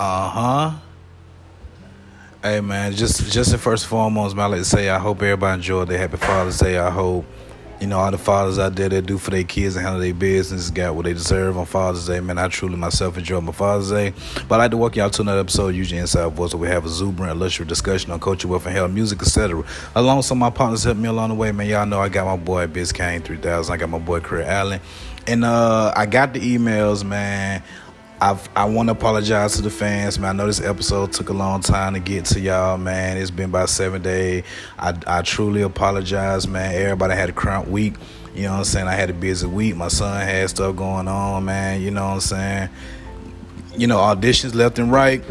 Uh huh. Hey man, just just the first foremost, man, I like to say I hope everybody enjoyed their Happy Father's Day. I hope you know all the fathers out there that do for their kids and handle their business got what they deserve on Father's Day. Man, I truly myself enjoy my Father's Day. But I'd like to welcome y'all to another episode of Usually Inside Voice where we have a exuberant, illustrious discussion on culture, wealth, and health, music, etc. Along some of my partners helping me along the way, man. Y'all know I got my boy Biscayne 3000. I got my boy Chris Allen. And uh I got the emails, man. I've, I want to apologize to the fans, man. I know this episode took a long time to get to y'all, man. It's been about seven days. I, I truly apologize, man. Everybody had a crump week. You know what I'm saying? I had a busy week. My son had stuff going on, man. You know what I'm saying? You know, auditions left and right.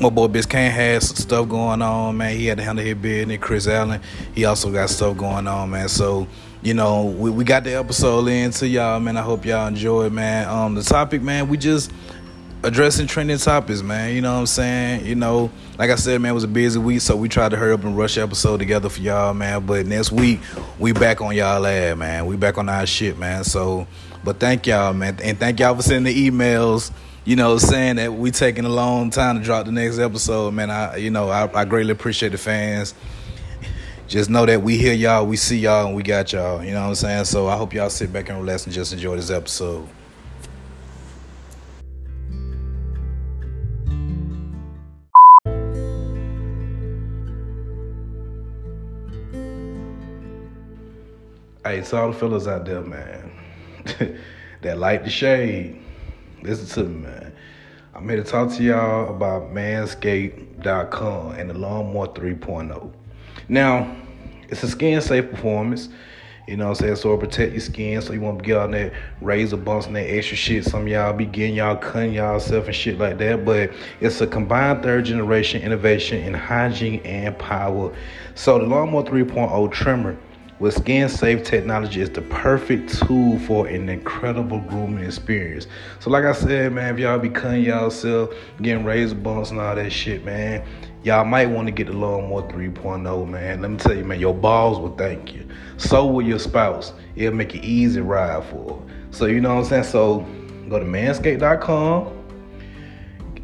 My boy Biscayne had some stuff going on, man. He had to handle his business. Chris Allen, he also got stuff going on, man. So, you know, we, we got the episode in to y'all, man. I hope y'all enjoy it, man. Um, the topic, man, we just addressing trending topics, man. You know what I'm saying? You know, like I said, man, it was a busy week, so we tried to hurry up and rush episode together for y'all, man. But next week, we back on y'all ad, man. We back on our shit, man. So, but thank y'all, man, and thank y'all for sending the emails. You know, saying that we taking a long time to drop the next episode, man. I, you know, I, I greatly appreciate the fans just know that we hear y'all, we see y'all, and we got y'all. You know what I'm saying? So I hope y'all sit back and relax and just enjoy this episode. Hey, to all the fellas out there, man, that like the shade, listen to me, man. I'm here to talk to y'all about manscaped.com and the Lawnmower 3.0. Now, it's a skin safe performance. You know what I'm saying? So protect your skin so you won't get on that razor bumps and that extra shit. Some y'all be getting y'all cutting y'all self and shit like that. But it's a combined third generation innovation in hygiene and power. So the Lawnmower 3.0 trimmer with skin safe technology is the perfect tool for an incredible grooming experience. So like I said, man, if y'all be cutting y'all self, getting razor bumps and all that shit, man, y'all might want to get the lawnmower 3.0, man. Let me tell you, man, your balls will thank you. So will your spouse. It'll make it easy ride for. So you know what I'm saying? So go to manscaped.com.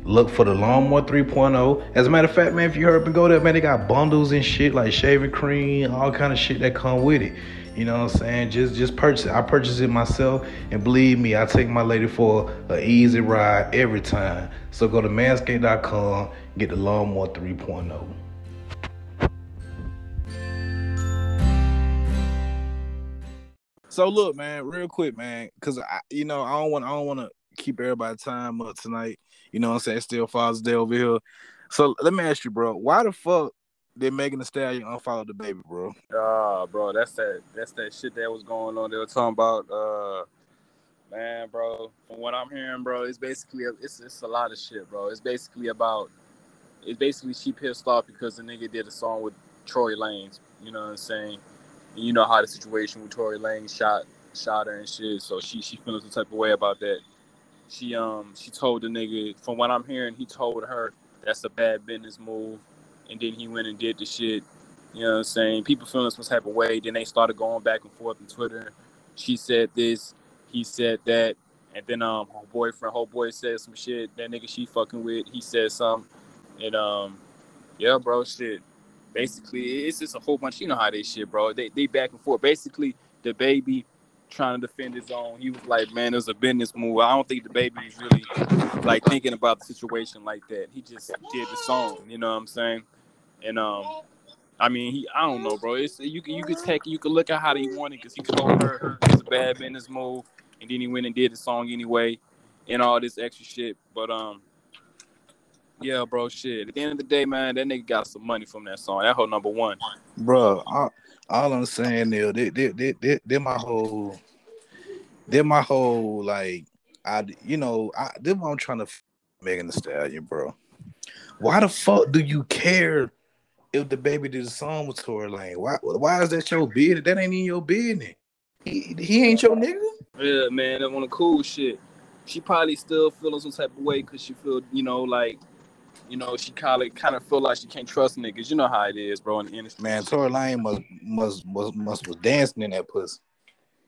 Look for the lawnmower 3.0. As a matter of fact, man, if you heard me go there, man, they got bundles and shit like shaving cream, all kind of shit that come with it. You know what I'm saying? Just just purchase it. I purchase it myself, and believe me, I take my lady for an easy ride every time. So go to manscaped.com, get the lawnmower 3.0. So look, man, real quick, man, cause I, you know, I don't want, I don't want to keep everybody time up tonight. You know what I'm saying? Still Father's Day over here. So let me ask you, bro, why the fuck did Megan Thee Stallion unfollow baby, bro? Ah, uh, bro, that's that that's that shit that was going on. They were talking about uh man, bro. From what I'm hearing, bro, it's basically it's it's a lot of shit, bro. It's basically about it's basically she pissed off because the nigga did a song with Tory Lanez. You know what I'm saying? And you know how the situation with Tory Lanez shot shot her and shit. So she she feeling some type of way about that. She um she told the nigga from what I'm hearing, he told her that's a bad business move and then he went and did the shit. You know what I'm saying? People feeling some type of way. Then they started going back and forth on Twitter. She said this, he said that, and then um her boyfriend, whole boy said some shit. That nigga she fucking with, he said something, and um yeah, bro, shit. Basically, it's just a whole bunch. You know how they shit, bro. They they back and forth. Basically, the baby trying to defend his own. He was like, man, it was a business move. I don't think DaBaby is really like thinking about the situation like that. He just did the song. You know what I'm saying? And um, I mean, he I don't know, bro. It's you can you could take you could look at how he wanted because he told her it's a bad business move, and then he went and did the song anyway, and all this extra shit. But um, yeah, bro, shit. At the end of the day, man, that nigga got some money from that song. That whole number one, bro. All, all I'm saying, Neil, they they they they they my whole, they my whole like, I you know, I what I'm trying to Megan Thee Stallion, bro. Why the fuck do you care? If the baby did a song with Tory Lane. Why why is that your business? That ain't in your business. He, he ain't your nigga. Yeah, man, that one cool shit. She probably still feeling some type of way because she feel, you know, like, you know, she kind of kind of feel like she can't trust niggas. You know how it is, bro. In the industry. Man, Tory Lane must must must must was dancing in that pussy.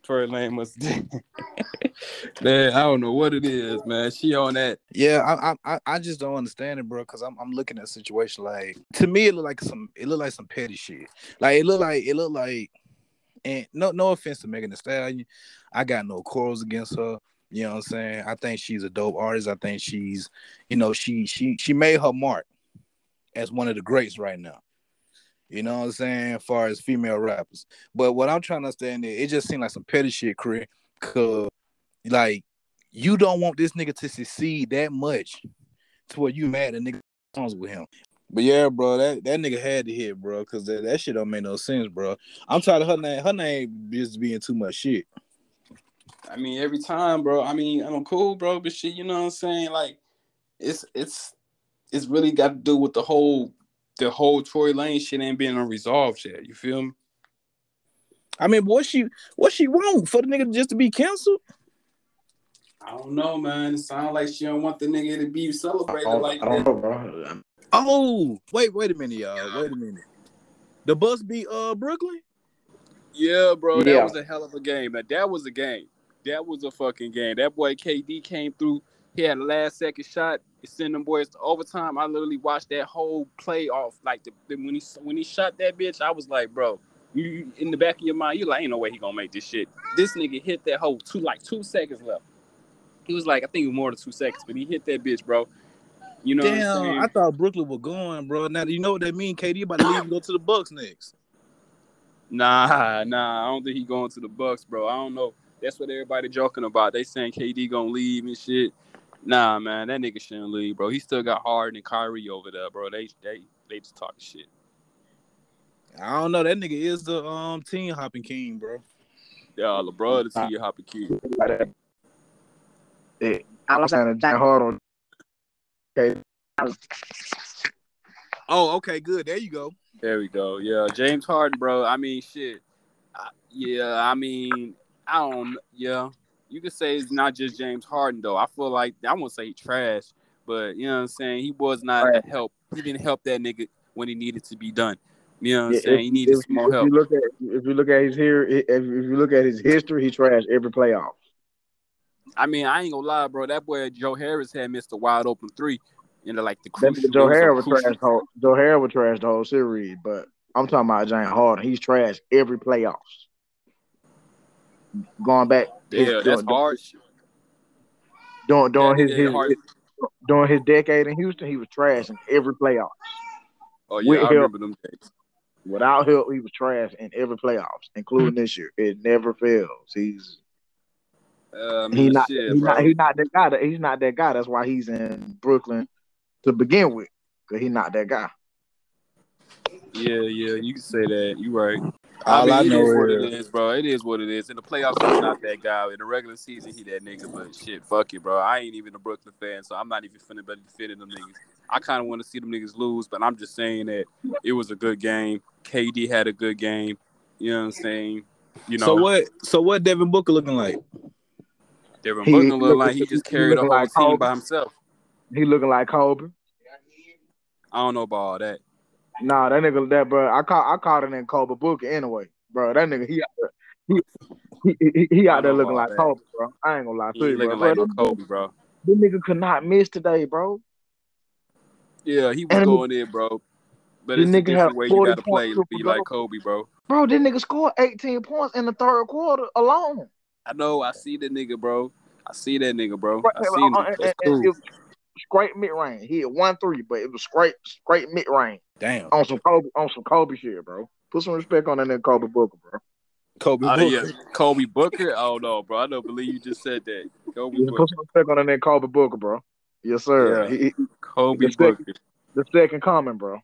Tory Lane must. man, I don't know what it is, man. She on that. Yeah, I I I just don't understand it, bro. Because I'm I'm looking at a situation like to me it look like some it look like some petty shit. Like it look like it look like, and no no offense to Megan Thee Stallion, I got no quarrels against her. You know what I'm saying? I think she's a dope artist. I think she's, you know, she she she made her mark as one of the greats right now. You know what I'm saying? As far as female rappers. But what I'm trying to understand is it just seemed like some petty shit, Chris. Cause like you don't want this nigga to succeed that much to where you mad at nigga songs with him. But yeah, bro, that, that nigga had to hit, bro, cause that, that shit don't make no sense, bro. I'm tired of her name. Her name just being too much shit. I mean, every time, bro. I mean, I'm cool, bro, but shit, you know what I'm saying? Like, it's it's it's really got to do with the whole the whole Tory Lane shit ain't being unresolved yet. You feel me? I mean, what she what she want for the nigga just to be canceled? I don't know, man. It sounds like she don't want the nigga to be celebrated I like I don't that. know, bro. Oh, wait, wait a minute, y'all. Wait a minute. The Bucks beat uh Brooklyn? Yeah, bro, Yeah. that was a hell of a game. That That was a game. That was a fucking game. That boy KD came through. He had a last second shot. It sent them boys to overtime. I literally watched that whole play off. Like the, the- when he when he shot that bitch, I was like, bro, you, in the back of your mind, you like, ain't no way he gonna make this shit. This nigga hit that hole two like two seconds left. He was like, I think it was more than two seconds, but he hit that bitch, bro. You know Damn? I thought Brooklyn was going, bro. Now you know what that mean? KD about to leave and go to the Bucks next. Nah, nah, I don't think he going to the Bucks, bro. I don't know. That's what everybody joking about. They saying KD gonna leave and shit. Nah, man, that nigga shouldn't leave, bro. He still got Harden and Kyrie over there, bro. They they they just talking shit. I don't know. That nigga is the um team hopping king, bro. Yeah, LeBron the T hopping kid. like that. Yeah, I'm saying Jack Harden. Okay, Oh, okay, good. There you go. There we go. Yeah, James Harden, bro. I mean, shit. I, yeah, I mean, I don't. Yeah, you could say it's not just James Harden though. I feel like I won't say he trash, but you know what I'm saying. He was not Right. a help. He didn't help that nigga when he needed to be done. You know what I'm Yeah, saying? if- He needed if, some more if help. you look at if you look at his here, if, if you look at his history, he trashed every playoff. I mean, I ain't gonna lie, bro. That boy Joe Harris had missed a wide open three in the like the crucial. Joe it was a Harris was trash. whole- Joe Harris was trash the whole series, but I'm talking about James Harden. He's trashed every playoffs. Going back, Yeah, that's during, hard. during, during That his, his, hard- during his decade in Houston, he was trash in every playoff. Oh yeah, with I help. remember them days. Without help, he was trash in every playoffs, including this year. It never fails. He's Uh, not shit, he not he not that guy. That, he's not that guy. That's why he's in Brooklyn to begin with, because he's not that guy. Yeah, yeah, you can say that. You right. All I I, mean, it know is what is it is, bro. It is what it is. In the playoffs, he's not that guy. In the regular season, he that nigga. But shit, fuck it, bro. I ain't even a Brooklyn fan, so I'm not even finna be defending them niggas. I kind of want to see them niggas lose, but I'm just saying that it was a good game. KD had a good game. You know what I'm saying? You know, so what? So what? Devin Booker looking like? Devin Booker looking look look- like he just carried a looking whole like team Kobe. by himself. He looking like Kobe. I don't know about all that. Nah, that nigga, that bro, I caught I caught it in Kobe Booker anyway, bro. That nigga, he out there, he, he, he, out there looking like that. Kobe, bro. I ain't gonna lie to you, bro. looking like bro Kobe, bro. This nigga could not miss today, bro. Yeah, he was And- going in, bro. But it's nigga had way you 40 got to play to be like. Kobe, bro. Bro, this nigga scored 18 points in the third quarter alone. I know. I see that nigga, bro. I see that nigga, bro. I see him. uh, and- That's and- cool. it was straight mid range. He hit one three, but it was straight straight mid range Damn, on some Kobe on some Kobe shit, bro. Put some respect on that nigga Kobe Booker, bro. Kobe Oh Booker. yeah, Kobe Booker. Oh no, bro. I don't believe you just said that. Kobe Yeah, Booker. put some respect on that nigga Kobe Booker, bro. Yes, sir. Yeah. He, he- Kobe the second- Booker. the second coming, bro.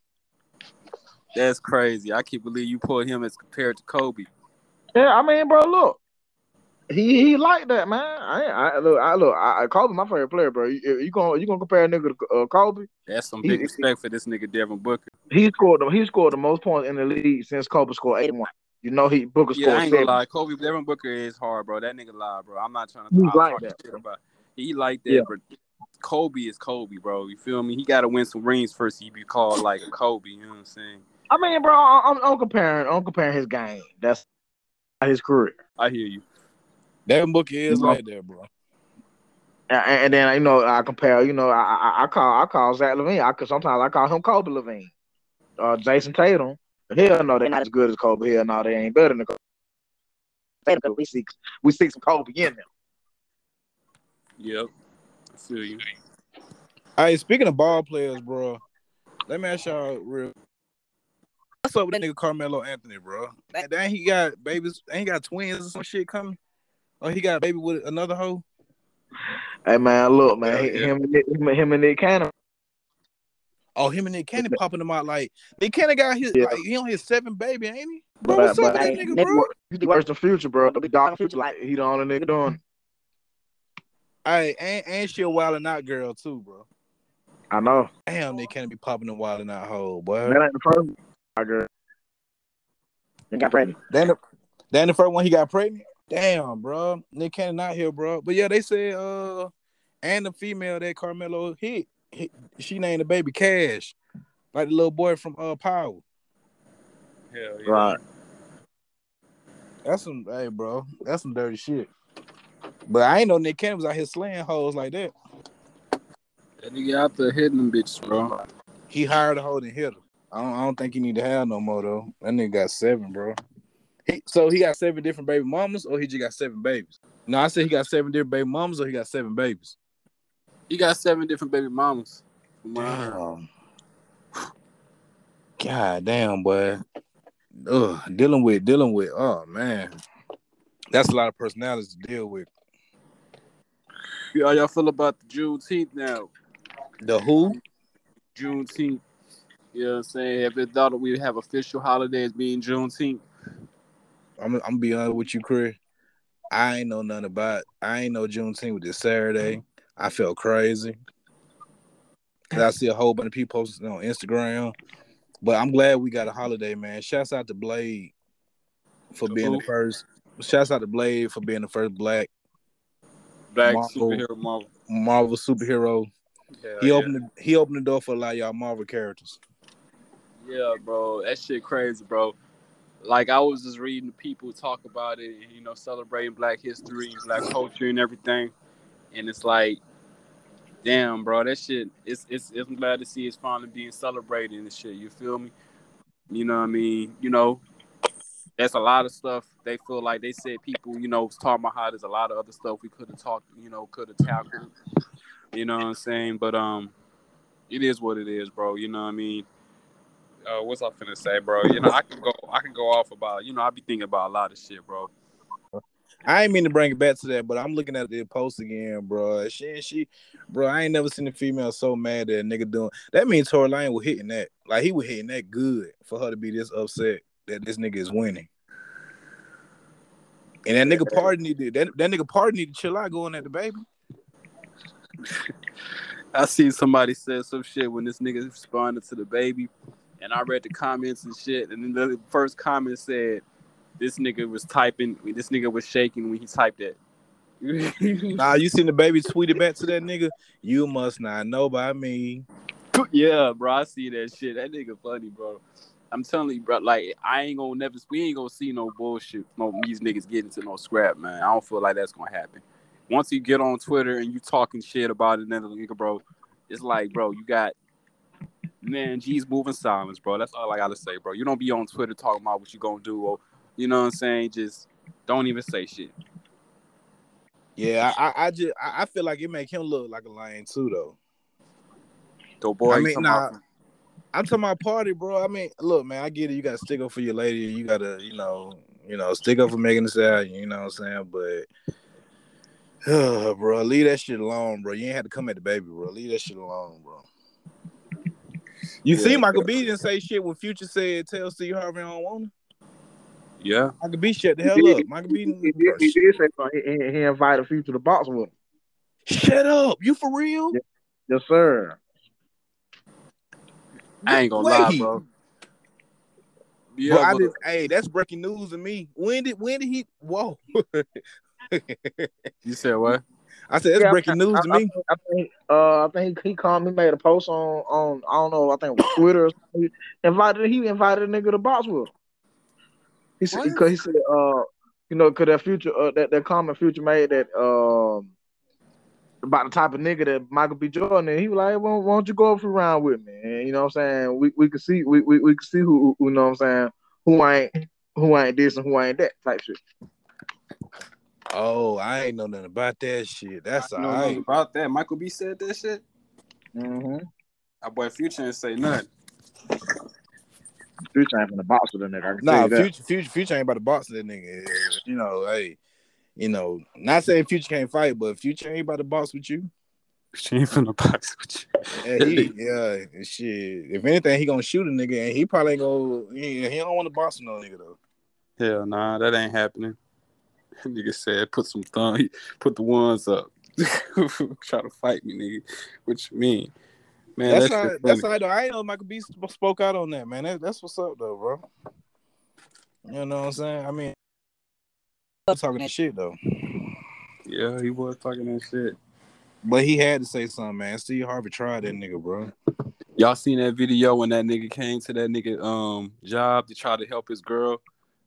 That's crazy. I can't believe you put him as compared to Kobe. Yeah, I mean, bro, look, he he like that, man. I I look, I look, I, I Kobe my favorite player, bro. You, you gonna you gonna compare a nigga to uh, Kobe? That's some He- big respect for this nigga Devin Booker. He scored the he scored the most points in the league since Kobe scored eighty one. You know he Booker Yeah, I ain't gonna seven. lie. Kobe Devin Booker is hard, bro. That nigga lie, bro. I'm not trying to He's talk, like talk that, shit bro. about. He like that, Yeah. but Kobe is Kobe, bro. You feel me? He got to win some rings first. He be called like a Kobe. You know what I'm saying? I mean, bro, I'm, I'm comparing I'm comparing his game. That's his career. I hear you. Devin Booker is You know? like that, bro. And, and then you know I compare. You know I I, I call I call Zach LaVine. I sometimes I call him Kobe LaVine. Uh, Jayson Tatum. Hell no, they're not as good as Kobe. Hell no, they ain't better than Kobe. We see we see some Kobe in them. Yep. I feel you. Hey, speaking of ball players, bro, let me ask y'all real. What's up with that nigga Carmelo Anthony, bro? That, he got babies? Ain't got twins or some shit coming? Or he got a baby with another hoe? Hey man, look man, yeah. him him, and- him and Nick Cannon. Oh, him and Nick Cannon popping them out like Nick Cannon got his Yeah. like he on his seventh baby, ain't he? Bro, But, what's up but with that hey, nigga, Nick bro? wor- he worse than Future, bro. The dog Future, like he the only nigga doing. Hey, and, and she a wild and out girl too, bro. I know. Damn, they can't be popping them wild and out hoe, boy. That ain't the first. Girl. They got pregnant. Then the, then the first one he got pregnant. Damn, bro. Nick Cannon out here, bro. But yeah, they said uh and the female that Carmelo hit, hit she named the baby Cash. Like the little boy from uh Power. Hell yeah. Right. That's some hey bro. That's some dirty shit. But I ain't know Nick Cannon was out here slaying hoes like that. That nigga out there hitting them bitches, bro. He hired a hoe and hit her. I don't I don't think he need to have no more though. That nigga got seven, bro. He, so he got seven different baby mamas or he just got seven babies? No, I said he got seven different baby mamas or he got seven babies. He got seven different baby mamas. From what I heard. Damn. God damn, boy. Ugh, dealing with dealing with oh man. That's a lot of personalities to deal with. How y'all feel about the Juneteenth now? The who? Juneteenth. You know what I'm saying? If it thought that we have official holidays being Juneteenth? I'm I'm gonna be honest with you, Chris. I ain't know nothing about. I ain't know Juneteenth was this Saturday. Mm-hmm. I felt crazy because I see a whole bunch of people posting on Instagram. But I'm glad we got a holiday, man. Shouts out to Blade for To being who? the first. Shouts out to Blade for being the first black Black Marvel. superhero Marvel. Marvel superhero. Hell He yeah. opened the, he opened the door for a lot of y'all Marvel characters. Yeah, bro, that shit crazy, bro. Like I was just reading people talk about it, you know, celebrating Black history, Black culture, and everything, and it's like, damn, bro, that shit. It's it's. I'm glad to see it's finally being celebrated and shit. You feel me? You know what I mean? You know, that's a lot of stuff. They feel like they said people, you know, was talking about how there's a lot of other stuff we could have talked, you know, could have tackled. You know what I'm saying? But um, it is what it is, bro. You know what I mean? Uh, what's I finna say, bro? You know, I can go, I can go off about, you know, I be thinking about a lot of shit, bro. I ain't mean to bring it back to that, but I'm looking at the post again, bro. She she, bro. I ain't never seen a female so mad that a nigga doing. That means Tory Lane was hitting that. Like he was hitting that good for her to be this upset that this nigga is winning. And that nigga party need to that, that nigga party need to chill out going at the baby. I see somebody said some shit when this nigga responded to the baby, and I read the comments and shit, and then the first comment said, "This nigga was typing, this nigga was shaking when he typed it." Nah, you seen the baby tweeted back to that nigga. You must not know by me. yeah, bro, I see that shit. That nigga funny, bro. I'm telling you, bro. Like, I ain't gonna never, we ain't gonna see no bullshit. No, these niggas getting to no scrap, man. I don't feel like that's gonna happen. Once you get on Twitter and you talking shit about another nigga, bro, it's like, bro, you got man, G's moving silence, bro. That's all I gotta say, bro. You don't be on Twitter talking about what you gonna do, or you know what I'm saying. Just don't even say shit. Yeah, I, I, I just I feel like it make him look like a lion too, though. So, boy, I mean, nah, out. I'm talking about party, bro. I mean, look, man, I get it. You gotta stick up for your lady. You gotta, you know, you know, stick up for Megan Thee Stallion. You know what I'm saying? But, bro, leave that shit alone, bro. You ain't had to come at the baby, bro. Leave that shit alone, bro. You Yeah, see, Michael B didn't say shit when Future said, "Tell Steve Harvey I don't want her." yeah, Michael B shut the hell up. Michael B, he, he did say. He, he, invited Future to the box with him. shut up. You for real? Yes, sir. I ain't gonna lie, bro. Yeah, Bro, I just, hey, that's breaking news to me. When did when did he? Whoa! you said what? I said that's Yeah, breaking news I, to I, me. I think uh I think he, called me made a post on on I don't know I think Twitter or something. He invited he invited a nigga to box with him. He said because he said uh you know, cause that future, uh, that that comment future made that um about the type of nigga that Michael B. Jordan, and he was like, "Why, why don't you go for a round with me?" And you know what I'm saying? We we can see we we, we can see who, who you know what I'm saying who ain't who ain't this and who ain't that type shit. Oh, I ain't know nothing about that shit. That's I all know nothing right. about that. Michael B said that shit. Mm-hmm. Our boy Future didn't say nothing. Future ain't from the box with a nigga. I can tell Nah, you that. future, future, future ain't about to box with that nigga. You know, hey, you know, not saying future can't fight, but future ain't about to box with you. She ain't finna box with you. Yeah, he, yeah, shit. If anything, he gonna shoot a nigga, and he probably ain't gonna. He, he don't want to box with no nigga though. Hell nah, that ain't happening. nigga said put some thumb, put the ones up. Try to fight me, nigga. What you mean? Man, that's that how. That's how. Though. I know Michael B spoke out on that, man. That, that's what's up, though, bro. You know what I'm saying? I mean, talking that shit though, Yeah, he was talking that shit. but he had to say something, man. Steve Harvey tried that nigga, bro. Y'all seen that video when that nigga came to that nigga um job to try to help his girl,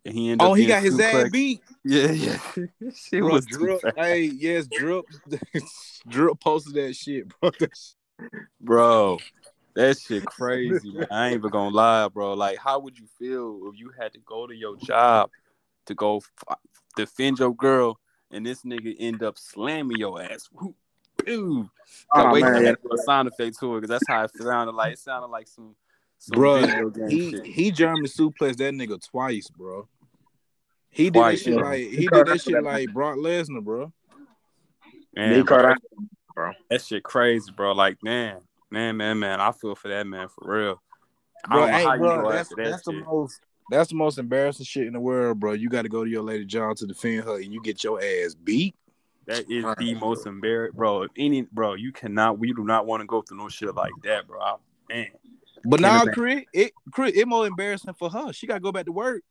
and he ended Oh, up he got his ass beat. Yeah, yeah. Shit Bro, was drip. Hey, yes, drip. drip posted that shit, bro. bro. That shit crazy, man. I ain't even gonna lie, bro. Like, how would you feel if you had to go to your job to go f- defend your girl, and this nigga end up slamming your ass? Whoop, Boom. Oh, wait, man, I yeah. had to do a sound effect to it because that's how it sounded like. It sounded like some, some Bro, he shit. he German suplex that nigga twice, bro. He did Twice, that shit bro. like He he did that shit that like Brock Lesnar, bro. Man, he bro, caught that, that shit crazy, bro. Like, man, man, man, man. I feel for that man for real. Bro, hey, bro, that's that that's the most that's the most embarrassing shit in the world, bro. You got to go to your lady John to defend her, and you get your ass beat. That is Right. the most embarrassing, bro. If any, bro, you cannot. We do not want to go through no shit like that, bro. I- man, But now, imagine. Chris, it Chris, it more embarrassing for her. She got to go back to work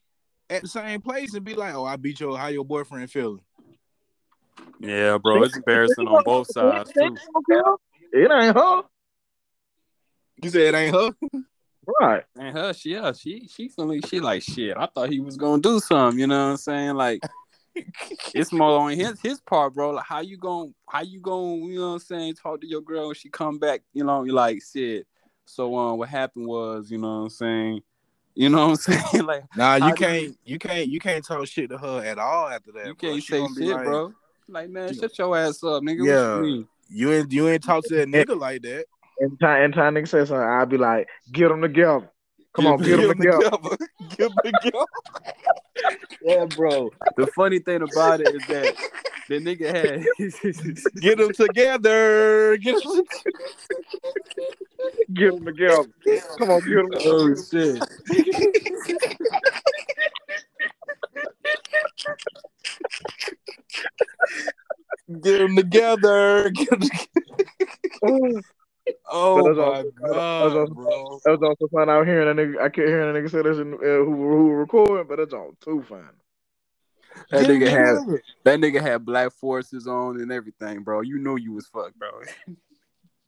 at the same place and be like, "Oh, I beat your how your boyfriend feeling." yeah, bro, it's embarrassing on both sides too. It ain't her. You said it ain't her. Right. And her, she, yeah, she, she feeling, she like shit. I thought he was gonna do something. You know what I'm saying? Like, it's more on his his part, bro. Like, how you gonna how you gonna, you know what I'm saying? Talk to your girl when she come back. You know, you like shit. So, um, what happened was, you know what I'm saying? You know what I'm saying? like, Nah, you do can't, you can't, you can't talk shit to her at all after that. you bro. can't She say gonna shit, like, bro. Like, man, shut your ass up, nigga. What Yeah. you mean? You ain't, you ain't talk to that nigga like that. And time, Anytime, anytime nigga say something, I'll be like, get them together. Come on, get them Get 'em together. together. Get 'em together. Yeah, bro. The funny thing about it is that the nigga had Get them together. Get 'em Get them together. Come on, get them Oh shit. Get them together. Get 'em together. Oh But that's my also- that's god, also- bro. That was also fun out hearing that nigga. I kept hearing that nigga say this in, uh, who who recording, but that's all too fun. That Get 'em nigga had that nigga had black forces on and everything, bro. You know you was fucked, bro.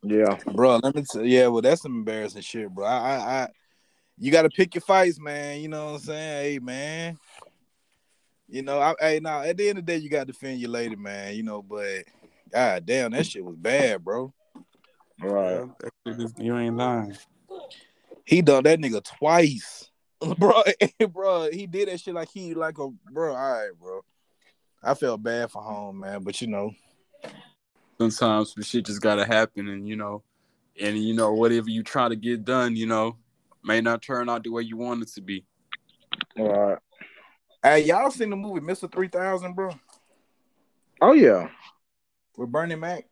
Yeah. bro. Let me tell yeah, well, that's some embarrassing shit, bro. I, I, I you got to pick your fights, man. You know what I'm saying? Hey, man. You know, I, hey, now at the end of the day, you got to defend your lady, man. You know, but god damn, that shit was bad, bro. Right. That you ain't lying. He done that nigga twice, bro. bro, he did that shit like he like a bro. All right, bro. I felt bad for home, man, but you know, Sometimes some shit just gotta happen, and you know, and you know whatever you try to get done, you know, may not turn out the way you want it to be. Right. hey, y'all seen the movie Mister Three Thousand, bro, Oh yeah. with Bernie Mac,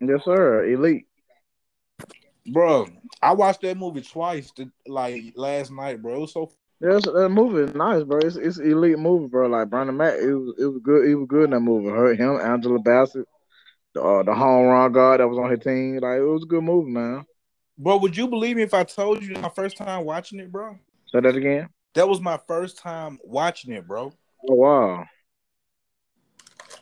Yes, sir. Elite. Bro. I watched that movie twice, to, like last night, bro. It was so Yes, that movie is nice, bro. It's it's elite movie, bro. Like Brandon Matt, it was it was good. He was good in that movie. Hurt him, Angela Bassett, the uh, the home run guard that was on his team. Like it was a good movie, man. Bro, would you believe me if I told you my first time watching it, bro? Say that again. That was my first time watching it, bro. Oh wow.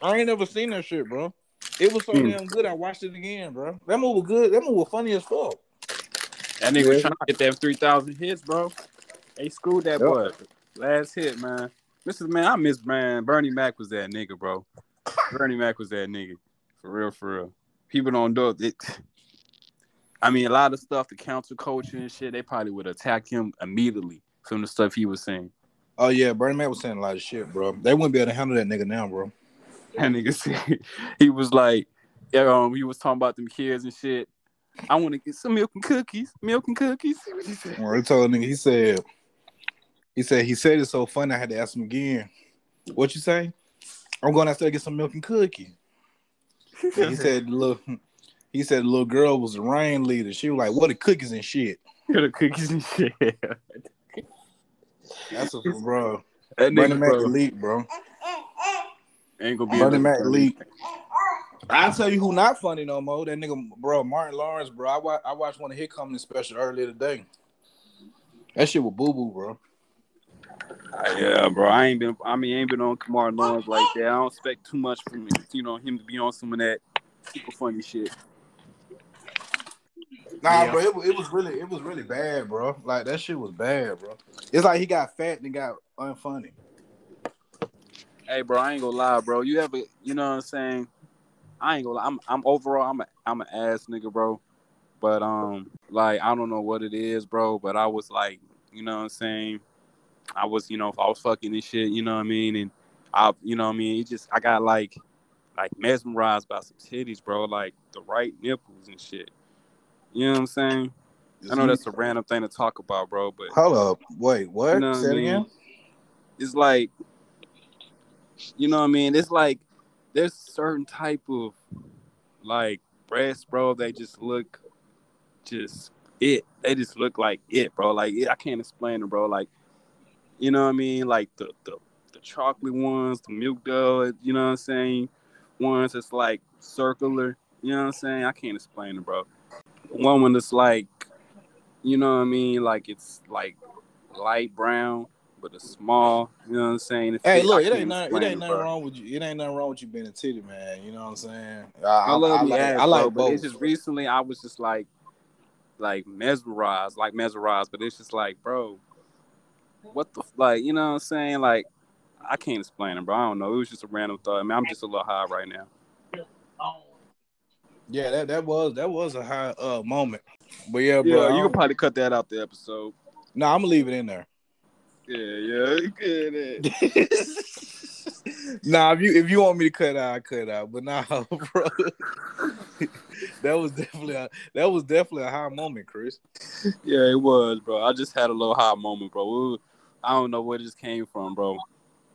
I ain't never seen that shit, bro. It was so Hmm. damn good. I watched it again, bro. That movie was good. That movie was funny as fuck. That nigga was Yeah. trying to get that three thousand hits, bro. They screwed that Yep. boy. Last hit, man. Mrs. Man, I miss man. Bernie Mac was that nigga, bro. Bernie Mac was that nigga. For real, for real. People don't know it. I mean, a lot of stuff, the council culture and shit, they probably would attack him immediately from the stuff he was saying. Oh yeah, Bernie Mac was saying a lot of shit, bro. They wouldn't be able to handle that nigga now, bro. That nigga said he was like, yeah, um, he was talking about them kids and shit. I want to get some milk and cookies, milk and cookies. What he said? Told nigga, he said, he said, he said it's so funny. I had to ask him again. What you say? I'm going out there to get some milk and cookies. And he said, look, he said the little girl was a rain leader. She was like, "What the cookies and shit." Get the cookies and shit. That's a bro. That nigga, Mac bro, elite, bro. Ain't gonna be Bernie to- Mac elite. I'll tell you who not funny no more. That nigga, bro, Martin Lawrence, bro. I, wa- I watched one of his comedy special earlier today. That shit was boo boo, bro. Uh, yeah, bro. I ain't been. I mean, I ain't been on Kamar Lawrence like that. I don't expect too much from him. You know, him to be on some of that super funny shit. Nah, Yeah. bro, it, it was really, it was really bad, bro. Like that shit was bad, bro. It's like he got fat and got unfunny. Hey, bro, I ain't gonna lie, bro. You ever, you know what I'm saying? I ain't gonna lie. I'm, I'm overall, I'm, a, I'm an ass nigga, bro. But um, like I don't know what it is, bro. But I was like, you know what I'm saying? I was, you know, if I was fucking this shit, you know what I mean? And I, you know what I mean? It just, I got like, like mesmerized by some titties, bro. Like the right nipples and shit. You know what I'm saying? I know that's a random thing to talk about, bro. But Hold up, wait, what? You know what Say I mean? again. it's like you know what I mean? It's like there's certain type of like breasts, bro, they just look just it. They just look like it, bro. Like it, I can't explain it, bro. Like you know what I mean? Like the the, the chocolate ones, the milk dud, you know what I'm saying? Ones that's like circular, you know what I'm saying? I can't explain it, bro. One one that's like you know what I mean? Like it's like light brown, but it's small. You know what I'm saying? It Hey, look, it ain't nothing. It ain't nothing bro. wrong with you. It ain't nothing wrong with you being a titty man. You know what I'm saying? I, I love me like, ass, I like bro, but both. it's just recently I was just like, like mesmerized, like mesmerized. But it's just like, bro, what the like? You know what I'm saying? Like, I can't explain it, bro. I don't know. It was just a random thought. I mean, I'm just a little high right now. Yeah, that that was that was a high uh moment. But yeah, bro. Yeah, you could probably cut that out the episode. No, I'm gonna leave it in there. Yeah, yeah, could. nah, if you if you want me to cut out, I cut out. But nah, bro. that was definitely a, that was definitely a high moment, Chris. Yeah, it was, bro. I just had a little high moment, bro. We were- I don't know where this came from, bro.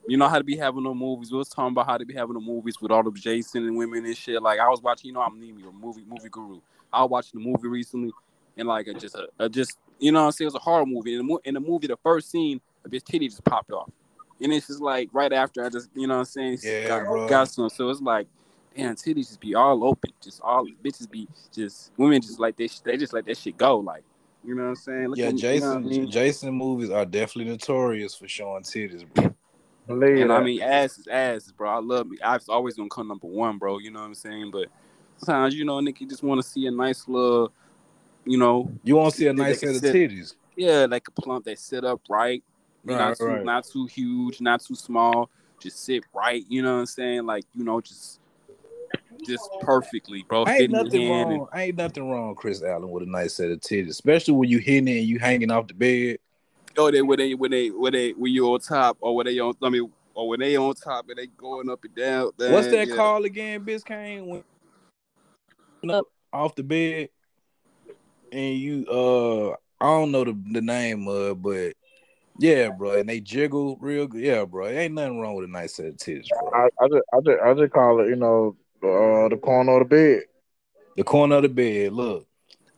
You know how to be having the movies. We was talking about how to be having the movies with all the Jason and women and shit. Like I was watching, you know, I'm a movie movie guru. I was watching the movie recently, and like it just, a, just you know, I'm saying it was a horror movie. Mo- in the movie, the first scene, a bitch titty just popped off, and it's just like right after I just, you know, what I'm saying, Yeah, got, bro. got some. So it's like, damn, titties just be all open, just all bitches be just women just like they they just let that shit go, like. You know what I'm saying? Look Yeah, at me, you know Jason I mean? Jason movies are definitely notorious for showing titties, bro. Believe And I mean, ass is ass, bro. I love me. I've always gonna come number one, bro. You know what I'm saying? But sometimes, you know, Nikki just want to see a nice little, you know, You want to see a They- they nice set of titties. yeah, like a plump that sit up right, Right, not too, right. not too huge, not too small. Just sit right. You know what I'm saying? Like, you know, just, just perfectly, bro. Ain't Fit your nothing hand and- wrong. Ain't nothing wrong, Chris Allen, with a nice set of titties, especially when you hitting it and you hanging off the bed. Oh, they when they when they when they when you on top or when they on I mean or when they on top and they going up and down. What's that yeah. called again, Biscayne? When up off the bed and you uh I don't know the, the name of it, but yeah, bro, and they jiggle real good. Yeah, bro. Ain't nothing wrong with a nice set of titties, bro. I, I just, I just, I just call it, you know, uh, the corner of the bed. The corner of the bed, look.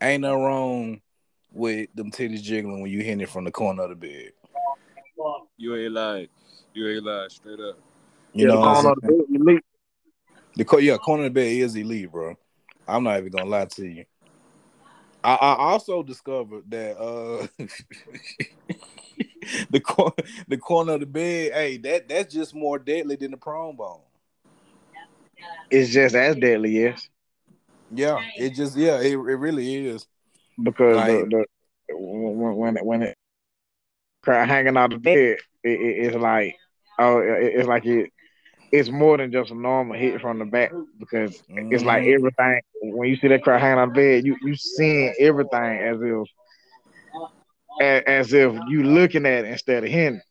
Ain't nothing wrong with them titties jiggling when you hitting it from the corner of the bed. You ain't lying. You ain't lying. Straight up. You yeah, know the I'm corner of the saying? bed. Elite. The co- yeah, corner of the bed is elite, bro. I'm not even gonna lie to you. I, I also discovered that uh the cor- the corner of the bed, hey, that that's just more deadly than the prone bone. It's just as deadly, yes, Yeah, it just yeah, it, it really is. because Like- the, the when when it, when it cry hanging out the bed, it, it, it's like Oh, it, it's like it. It's more than just a normal hit from the back because mm-hmm. it's like mm-hmm. everything. When you see that crowd hanging on the bed, you you seeing everything as if as, if you looking at it instead of hitting.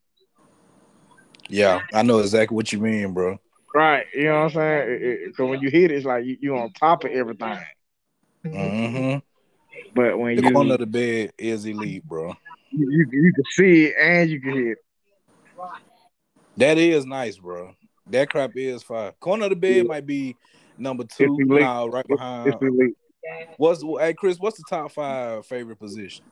Yeah, I know exactly what you mean, bro. Right, you know what I'm saying? Because when you hit it, it's like you you on top of everything. Mm-hmm. But when the you corner of the bed is elite, bro. You, you, you can see it and you can hit. That is nice, bro. That crap is fire. Corner of the bed yeah. might be number two. Now, right behind. What's hey Chris? What's the top five favorite position?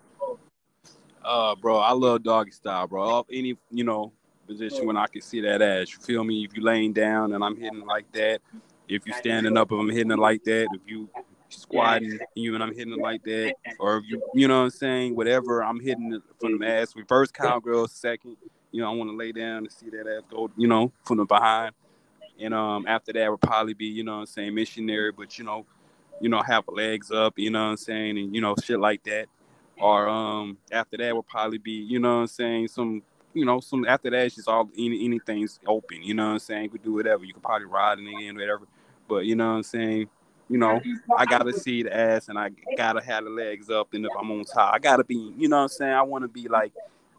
Uh, bro, I love doggy style, bro. Any you know position when I can see that ass. You feel me? If you laying down and I'm hitting like that, if you standing up and I'm hitting it like that, if you squatting you and I'm hitting it like that, or if you you know what I'm saying, whatever, I'm hitting it from the ass. Reverse cowgirl second. You know, I want to lay down and see that ass go, you know, from the behind. And um after that would probably be, you know what I'm saying, missionary, but you know, you know, have legs up, you know what I'm saying, and you know, shit like that. Or um after that would probably be, you know what I'm saying, some you know, some after that it's just all any, anything's open, you know what I'm saying? You could do whatever. You could probably ride in again, whatever. But you know what I'm saying? You know, I gotta see the ass and I gotta have the legs up. And if I'm on top, I gotta be, you know what I'm saying? I wanna be like,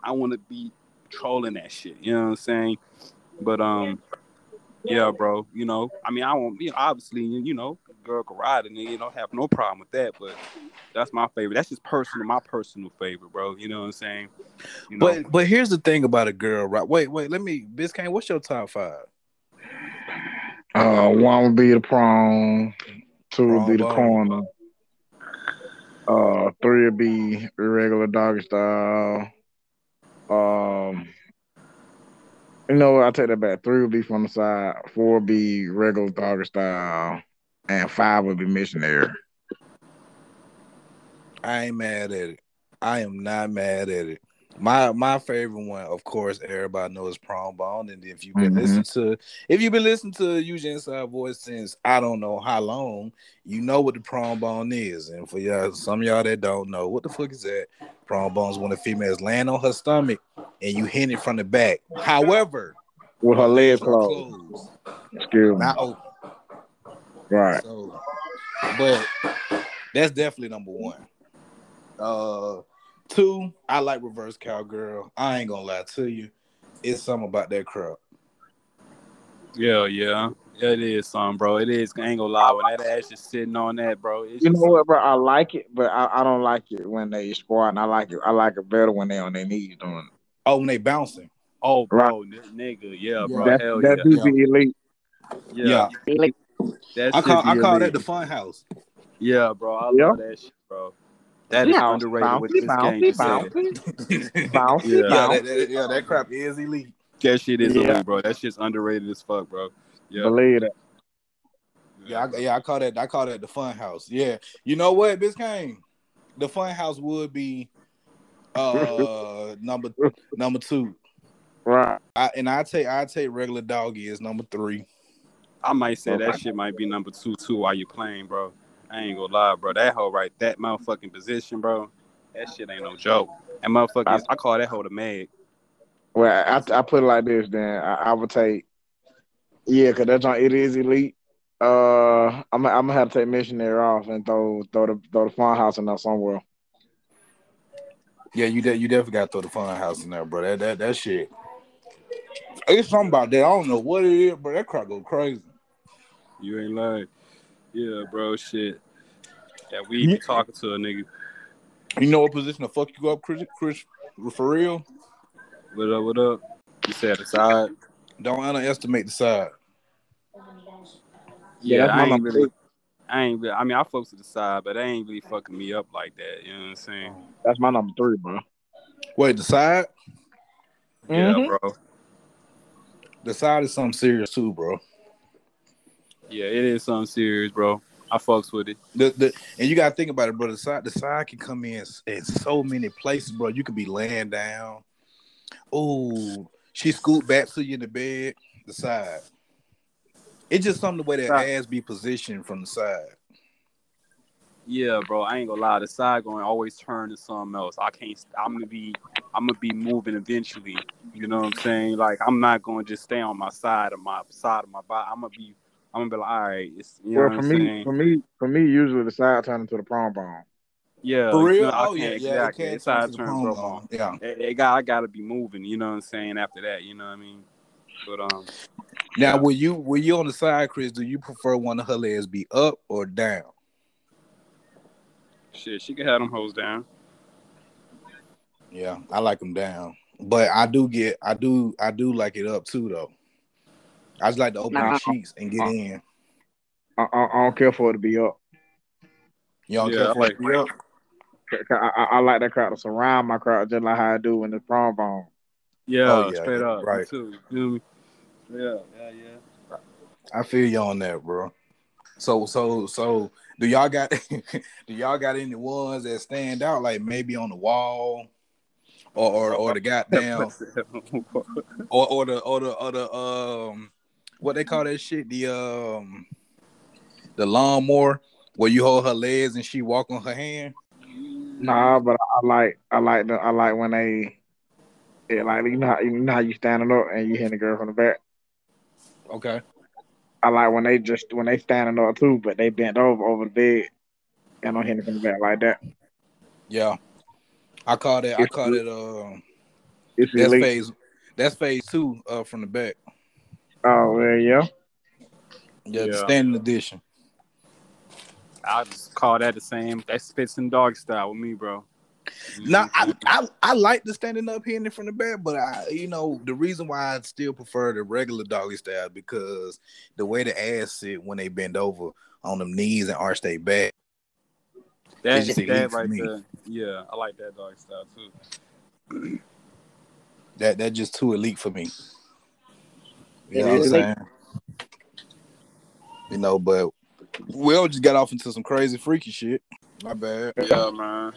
I wanna be trolling that shit, you know what I'm saying? But um, yeah, bro, you know, I mean, I won't, know, obviously, you know, girl can ride and you know, have no problem with that. But that's my favorite. That's just personal, my personal favorite, bro. You know what I'm saying? You know? But but here's the thing about a girl, right? Wait, wait, let me Biscayne, what's your top five? Uh one would be the prong, two would be the corner. Uh three would be regular doggy style. Um you know what? I take that back. Three would be from the side, four would be regular doggy style, and five would be missionary. I ain't mad at it. I am not mad at it. My my favorite one, of course, everybody knows Prong Bone. And if you've been mm-hmm. listening to if you've been listening to Eugene Inside Voice since I don't know how long, you know what the Prong Bone is. And for y'all, some y'all that don't know, what the fuck is that? Prong Bone is when the female's laying on her stomach and you hit it from the back. However, with her legs closed. closed. Excuse me. Not open. Right. So, but that's definitely number one. Uh, two, I like reverse cowgirl. I ain't gonna lie to you, it's something about that crap. Yeah, yeah. It is something, bro. It is. I ain't gonna lie. When that ass is sitting on that, bro. you know what, bro? I like it, but I, I don't like it when they squatting. I like it. I like it better when they on their knees doing it. Oh, when they bouncing. Oh, bro, right. nigga, yeah, bro. That, Hell that yeah. be elite. Yeah, yeah. Elite. I call I call that the fun house. Yeah, bro. I yeah. love that shit, bro. That is underrated bouncy, with this bouncy, game. Bouncy, bouncy, yeah. Yeah, that, that, yeah, that crap is elite. That shit is yeah. elite, bro. That shit's underrated as fuck, bro. Yeah. Believe it. Yeah, I, yeah, I call that I call that the fun house. Yeah. You know what, Biscayne? The fun house would be uh number number two. Right. I, and I take I take regular doggy as number three. I might say that shit might be number two too while you playing, bro. I ain't gonna lie, bro. That hoe right, that motherfucking position, bro. That shit ain't no joke. And motherfuckers, I, I call that hoe the mag. Well, I, I put it like this, then I, I would take, yeah, cause that's on it is elite. Uh, I'm, I'm gonna have to take missionary off and throw throw the throw the fun house in there somewhere. Yeah, you de- you definitely got to throw the fun house in there, bro. That that that shit. It's something about that. I don't know what it is, but that crowd go crazy. You ain't lying. Yeah, bro. Shit. Yeah, we yeah. talking to a nigga. You know what position to fuck you up, Chris? Chris, for real? What up? What up? You said the side. Don't underestimate the side. Yeah, yeah I ain't really. I ain't really, I mean, I fucks to the side, but they ain't really fucking me up like that. You know what I'm saying? That's my number three, bro. Wait, the side? Yeah, mm-hmm. bro. The side is something serious too, bro. Yeah, it is something serious, bro. I fucks with it. The, the and you gotta think about it, bro. The side the side can come in in so many places, bro. You could be laying down. Oh, she scoot back to you in the bed. The side. It's just something the way that side. ass be positioned from the side. Yeah, bro. I ain't gonna lie. The side going always turn to something else. I can't. I'm gonna be. I'm gonna be moving eventually. You know what I'm saying? Like I'm not gonna just stay on my side of my side of my body. I'm gonna be I'm gonna be like, all right, it's you well, know for what I'm me, saying? for me, for me, usually the side turn into the prom bone. yeah, For real? no, I oh can't- yeah, yeah. exactly. It It's can how I turn to the turn palm bone. bone. Yeah. It, it got I gotta be moving. You know what I'm saying? After that, you know what I mean? But um, Now, Yeah. will you will you on the side, Chris? Do you prefer one of her legs be up or down? shit, she can have them hoes down. Yeah, I like them down, but I do get I do I do like it up too though. I just like to open Nah. the sheets and get in. I, I, I don't care for it to be up. You don't Yeah, care I for like- it to be up? I, I, I like that crowd to surround my crowd just like how I do in the prom bone. Yeah, Oh, yeah, straight yeah, up. right. Too. You? Yeah, yeah, yeah. I feel you on that, bro. So so so do y'all got do y'all got any ones that stand out like maybe on the wall or or, or the goddamn or or the or the or the um what they call that shit the um the lawnmower where you hold her legs and she walk on her hand. Nah, but I like I like the I like when they like you know how you know how you standing up and you hitting the girl from the back. Okay. I like when they just when they standing up too, but they bent over over the bed and I'm hitting from the back like that. Yeah. I call that I call it um It's that's elite. phase that's phase two uh from the back. Oh well, yeah. Yeah, the Yeah. standing edition. I just call that the same. That fits in dog style with me, bro. You know I'm I. I I like the standing up hitting it from the back, but I you know the reason why I still prefer the regular doggy style because the way the ass sit when they bend over on them knees and arch their back. that, just that right me. there. Yeah, I like that dog style too. That that just too elite for me. You It know what I'm saying? You know, but we all just got off into some crazy freaky shit. My bad. Yeah, man.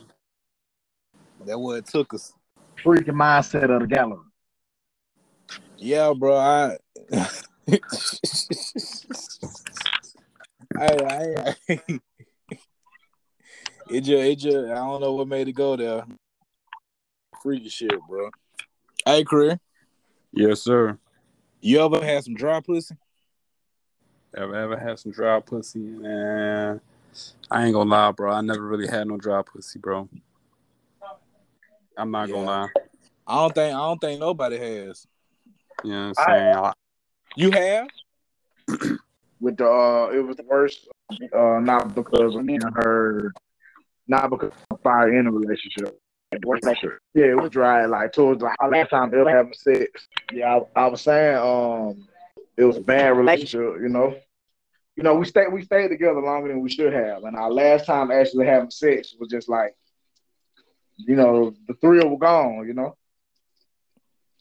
That what it took us. Freaking mindset of the gallery. Yeah, bro. I. I, I, I it just, it just, I don't know what made it go there. Freaky shit, bro. Hey, Career, Yes, sir. You ever had some dry pussy? Ever ever had some dry pussy? Man, I ain't gonna lie, bro. I never really had no dry pussy, bro. I'm not gonna lie. I don't think, I don't think nobody has. You know what I'm saying? I, You have? With the uh it was the worst uh not because of me and her not because of fire in a relationship. The worst relationship. Yeah, it was dry like towards the last time ever having sex. Yeah, I, I was saying um it was a bad relationship, you know. You know, we stayed we stayed together longer than we should have. And our last time actually having sex was just like you know, the thrill was gone, you know.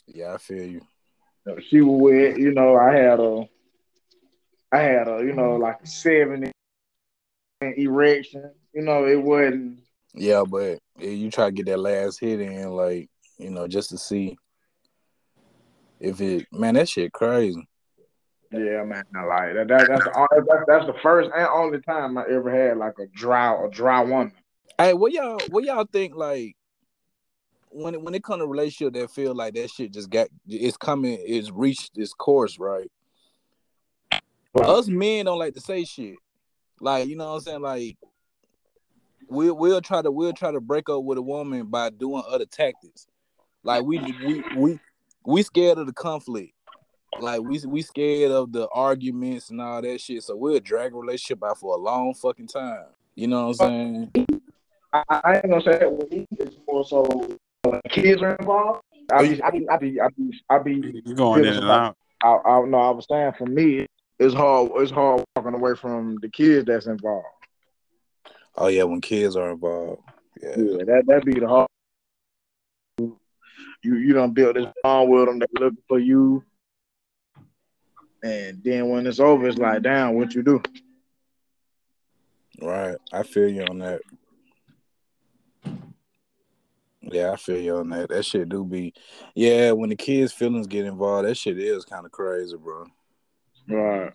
Yeah, I feel you. You she was with, you know, I had a, I had a, you know, like a seven erection. You know, it wasn't. Yeah, but you try to get that last hit in, like, you know, just to see if it, man, that shit crazy. Yeah, man, I like that. that that's, the, that's that's the first and only time I ever had like a dry, a dry woman. Hey, what y'all what y'all think like when it when it comes to relationship that feel like that shit just got it's coming it's reached its course, right? Us men don't like to say shit. Like, you know what I'm saying? Like we'll we'll try to we'll try to break up with a woman by doing other tactics. Like we we we we scared of the conflict. Like we we scared of the arguments and all that shit. So we'll drag a relationship out for a long fucking time. You know what I'm saying? I, I ain't gonna say that with me. It's more so when kids are involved. I be, I be, I be, I be, I be. you going in and out. I, I no, I was saying for me, it's hard. It's hard walking away from the kids that's involved. Oh yeah, when kids are involved. Yeah. Yeah, that that be the hard. You you don't build this bond with them. They looking for you, and then when it's over, it's like, damn, what you do? Right. I feel you on that. Yeah, I feel you on that. That shit do be yeah, when the kids' feelings get involved, that shit is kind of crazy, bro. Right.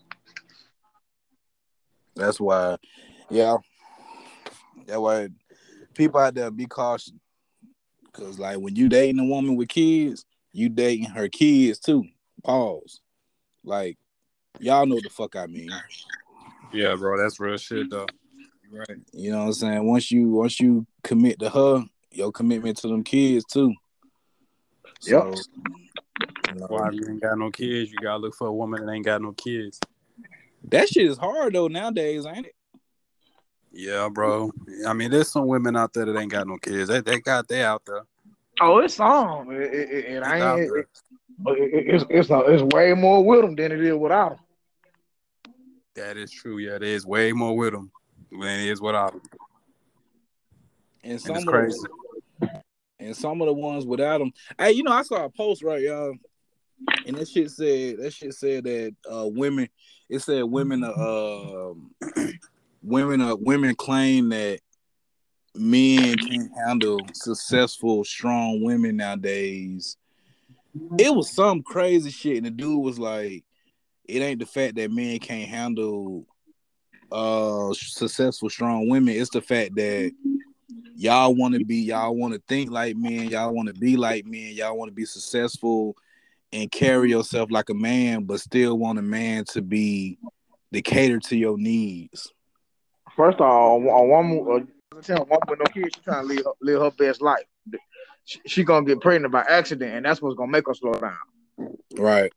That's why yeah. That why people out there be cautious. Cause like when you dating a woman with kids, you dating her kids too. Pause. Like y'all know the fuck I mean. Yeah, bro, that's real shit though. Right. You know what I'm saying? Once you once you commit to her, your commitment to them kids too. So, yep. You know, Why you ain't got no kids? You gotta look for a woman that ain't got no kids. That shit is hard though nowadays, ain't it? Yeah, bro. I mean, there's some women out there that ain't got no kids. They they got they out there. Oh, it's on. It, it, it, it ain't. It, it's it's a, it's way more with them than it is without them. That is true. Yeah, there is way more with them than it is without them. And some and of crazy. The, and some of the ones without them. Hey, you know, I saw a post right, y'all, and that shit said that shit said that uh, women. It said women. Uh, women. Uh, women claim that men can't handle successful, strong women nowadays. It was some crazy shit, and the dude was like, "It ain't the fact that men can't handle uh successful, strong women. It's the fact that y'all want to be, y'all want to think like men, y'all want to be like men, y'all want to be successful and carry yourself like a man, but still want a man to be to cater to your needs." First of all, a woman, uh, tell one with no kids, she trying to live, live her best life. She, she, gonna get pregnant by accident, and that's what's gonna make her slow down. Right.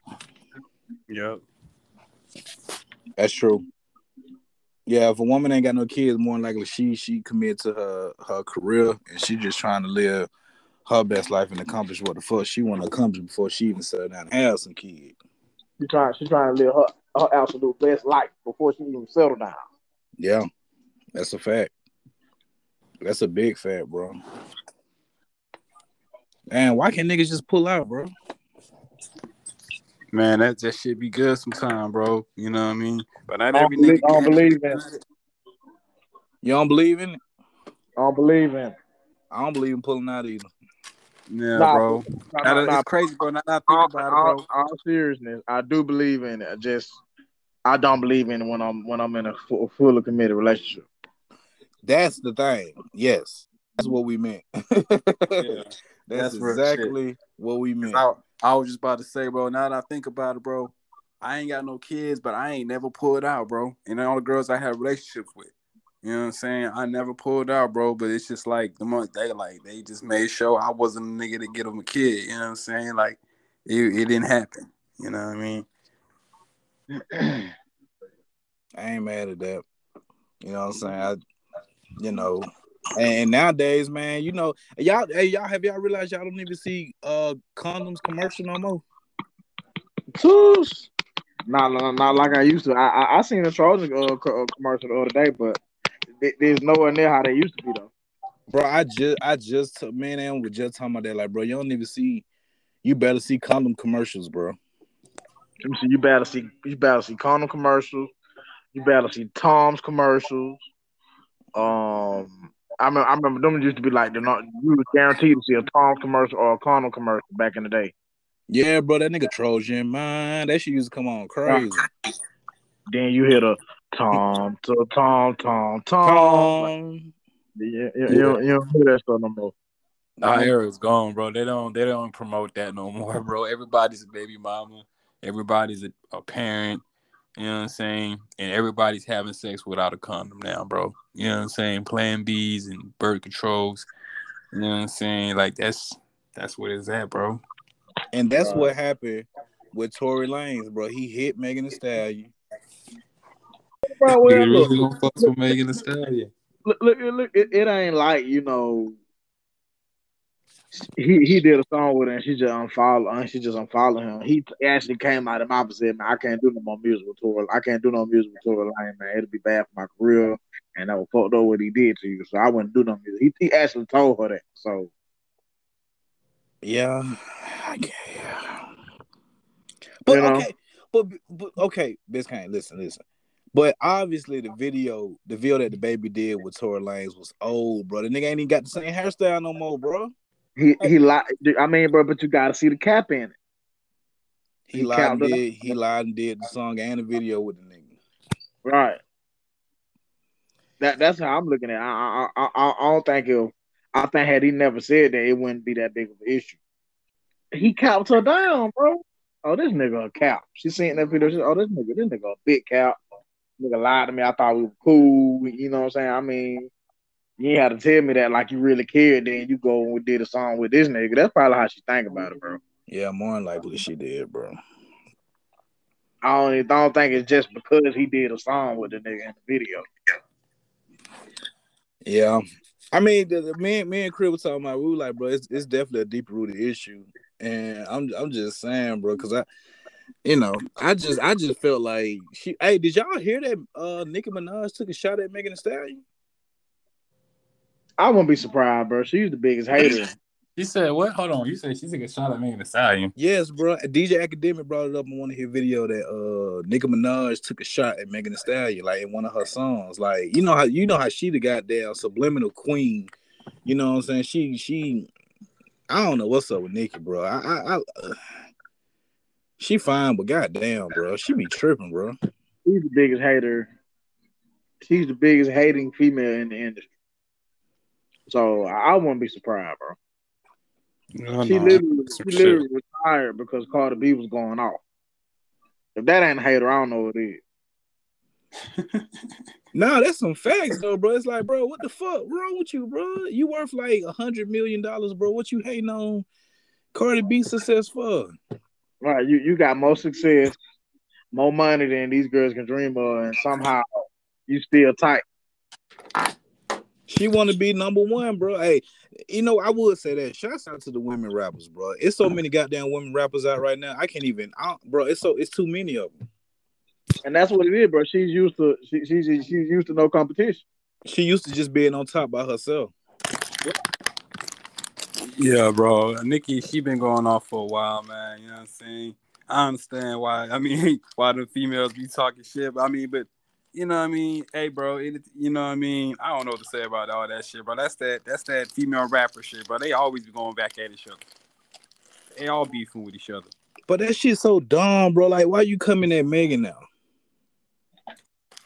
Yep. That's true. Yeah, if a woman ain't got no kids, more likely she she committed to her her career and she just trying to live her best life and accomplish what the fuck she want to accomplish before she even settle down and have some kids. She trying she trying to live her, her absolute best life before she even settle down. Yeah, that's a fact. That's a big fact, bro. Man, why can't niggas just pull out, bro? Man, that just should be good sometime, bro. You know what I mean? But not every nigga. I don't believe in it. You don't believe in it? I don't believe in it. I don't believe in pulling out either. Yeah, nah, bro. Nah, nah, nah, crazy, bro. Now I think all, about all, it, bro. All seriousness, I do believe in it. I just I don't believe in it when I'm when I'm in a full, fully committed relationship. That's the thing. Yes, that's what we meant. yeah, that's, that's exactly what we meant. I, I, was just about to say, bro. Now that I think about it, bro, I ain't got no kids, but I ain't never pulled out, bro. And all the girls I have relationships with, you know what I'm saying? I never pulled out, bro. But it's just like the month they like they just made sure I wasn't a nigga to get them a kid. You know what I'm saying? Like it, it didn't happen. You know what I mean? I ain't mad at that. You know what I'm saying? I you know. And nowadays, man, you know, y'all, hey, y'all have y'all realized y'all don't even see uh condoms commercial no more. Toosh. Not, not, not like I used to. I I, I seen a Trojan uh, uh, commercial the other day, but there's nowhere near how they used to be though. Bro, I just I just man and was just talking about that. Like, bro, you don't even see you better see condom commercials, bro. Let me see, you better see you better see condom commercials. You better see Tom's commercials. Um, I remember, I remember them used to be like the not you was guaranteed to see a Tom commercial or a Condom commercial back in the day. Yeah, bro, that nigga Trojan, man, that shit used to come on crazy. Then you hit a Tom, to Tom, Tom, Tom. Tom. Yeah, yeah, you, don't, you don't hear that stuff no more. Our era is gone, bro. They don't they don't promote that no more, bro. Everybody's a baby mama. Everybody's a, a parent. You know what I'm saying? And everybody's having sex without a condom now, bro. You know what I'm saying? Plan Bs and birth controls. You know what I'm saying? Like that's that's what it's at, bro. And that's uh, what happened with Tory Lanez, bro. He hit Megan Thee Stallion. Bro, well, look, really gonna fuck with Megan Thee Stallion. Look, look, look it, it ain't like you know he he did a song with her and she just unfollowed and she just unfollow him. He actually came out of my said, man, I can't do no more musical tour. I can't do no musical tour Lane, man. It'll be bad for my career. And I was fucked up what he did to you. So I wouldn't do no music. He, he actually told her that. So yeah, Okay. But you know? okay, but, but okay, Biscayne, listen, listen. But obviously, the video, the video that DaBaby did with Tory Lanez was old, bro. The nigga ain't even got the same hairstyle no more, bro. He he lied. I mean, bro, but you got to see the cap in it. He, he lied and did. He lied and did the song and the video with the nigga. Right. That that's how I'm looking at. It. I I I, I don't think it. I think had he never said that, it wouldn't be that big of an issue. He capped her down, bro. Oh, this nigga a cap. She seen that video. She, oh, this nigga, this nigga a big cap. Nigga lied to me. I thought we were cool. You know what I'm saying? I mean, you ain't had to tell me that like you really cared. Then you go and did a song with this nigga. That's probably how she think about it, bro. Yeah, more than likely she did, bro. I don't, I don't think it's just because he did a song with the nigga in the video. Yeah, I mean, the, the, me, me and Chris were talking about. We were like, bro, it's, it's definitely a deep rooted issue, and I'm I'm just saying, bro, because I, you know, I just I just felt like she. Hey, did y'all hear that? Uh, Nicki Minaj took a shot at Megan Thee Stallion. I wouldn't be surprised, bro. She's the biggest hater. He said, "What? Hold on." You said she took a shot at Megan Thee Stallion. Yes, bro. DJ Academic brought it up in one of his video that uh Nicki Minaj took a shot at Megan Thee Stallion, like in one of her songs. Like you know how you know how she the goddamn subliminal queen. You know what I'm saying? She she. I don't know what's up with Nicki, bro. I I, I uh, she fine, but goddamn, bro, she be tripping, bro. She's the biggest hater. She's the biggest hating female in the industry. So I wouldn't be surprised, bro. No, she no, literally, she literally retired because Cardi B was going off. If that ain't a hater, I don't know what it is. nah, that's some facts though, bro. It's like, bro, what the fuck wrong with you, bro? You worth like a hundred million dollars, bro. What you hating on Cardi B success for? Right, you you got more success, more money than these girls can dream of, and somehow you still tight. She want to be number one, bro. Hey, you know, I would say that. Shouts out to the women rappers, bro. It's so many goddamn women rappers out right now. I can't even, I, bro. It's so it's too many of them. And that's what it is, bro. She's used to she, she's she's used to no competition. She used to just being on top by herself. Yeah, bro. Nicki, she been going off for a while, man. You know what I'm saying? I understand why. I mean, why the females be talking shit. But I mean, but you know what I mean? Hey, bro, it, you know what I mean? I don't know what to say about all that shit, bro. That's that that's that female rapper shit, bro. They always be going back at each other. They all beefing with each other. But that shit's so dumb, bro. Like, why you coming at Megan now?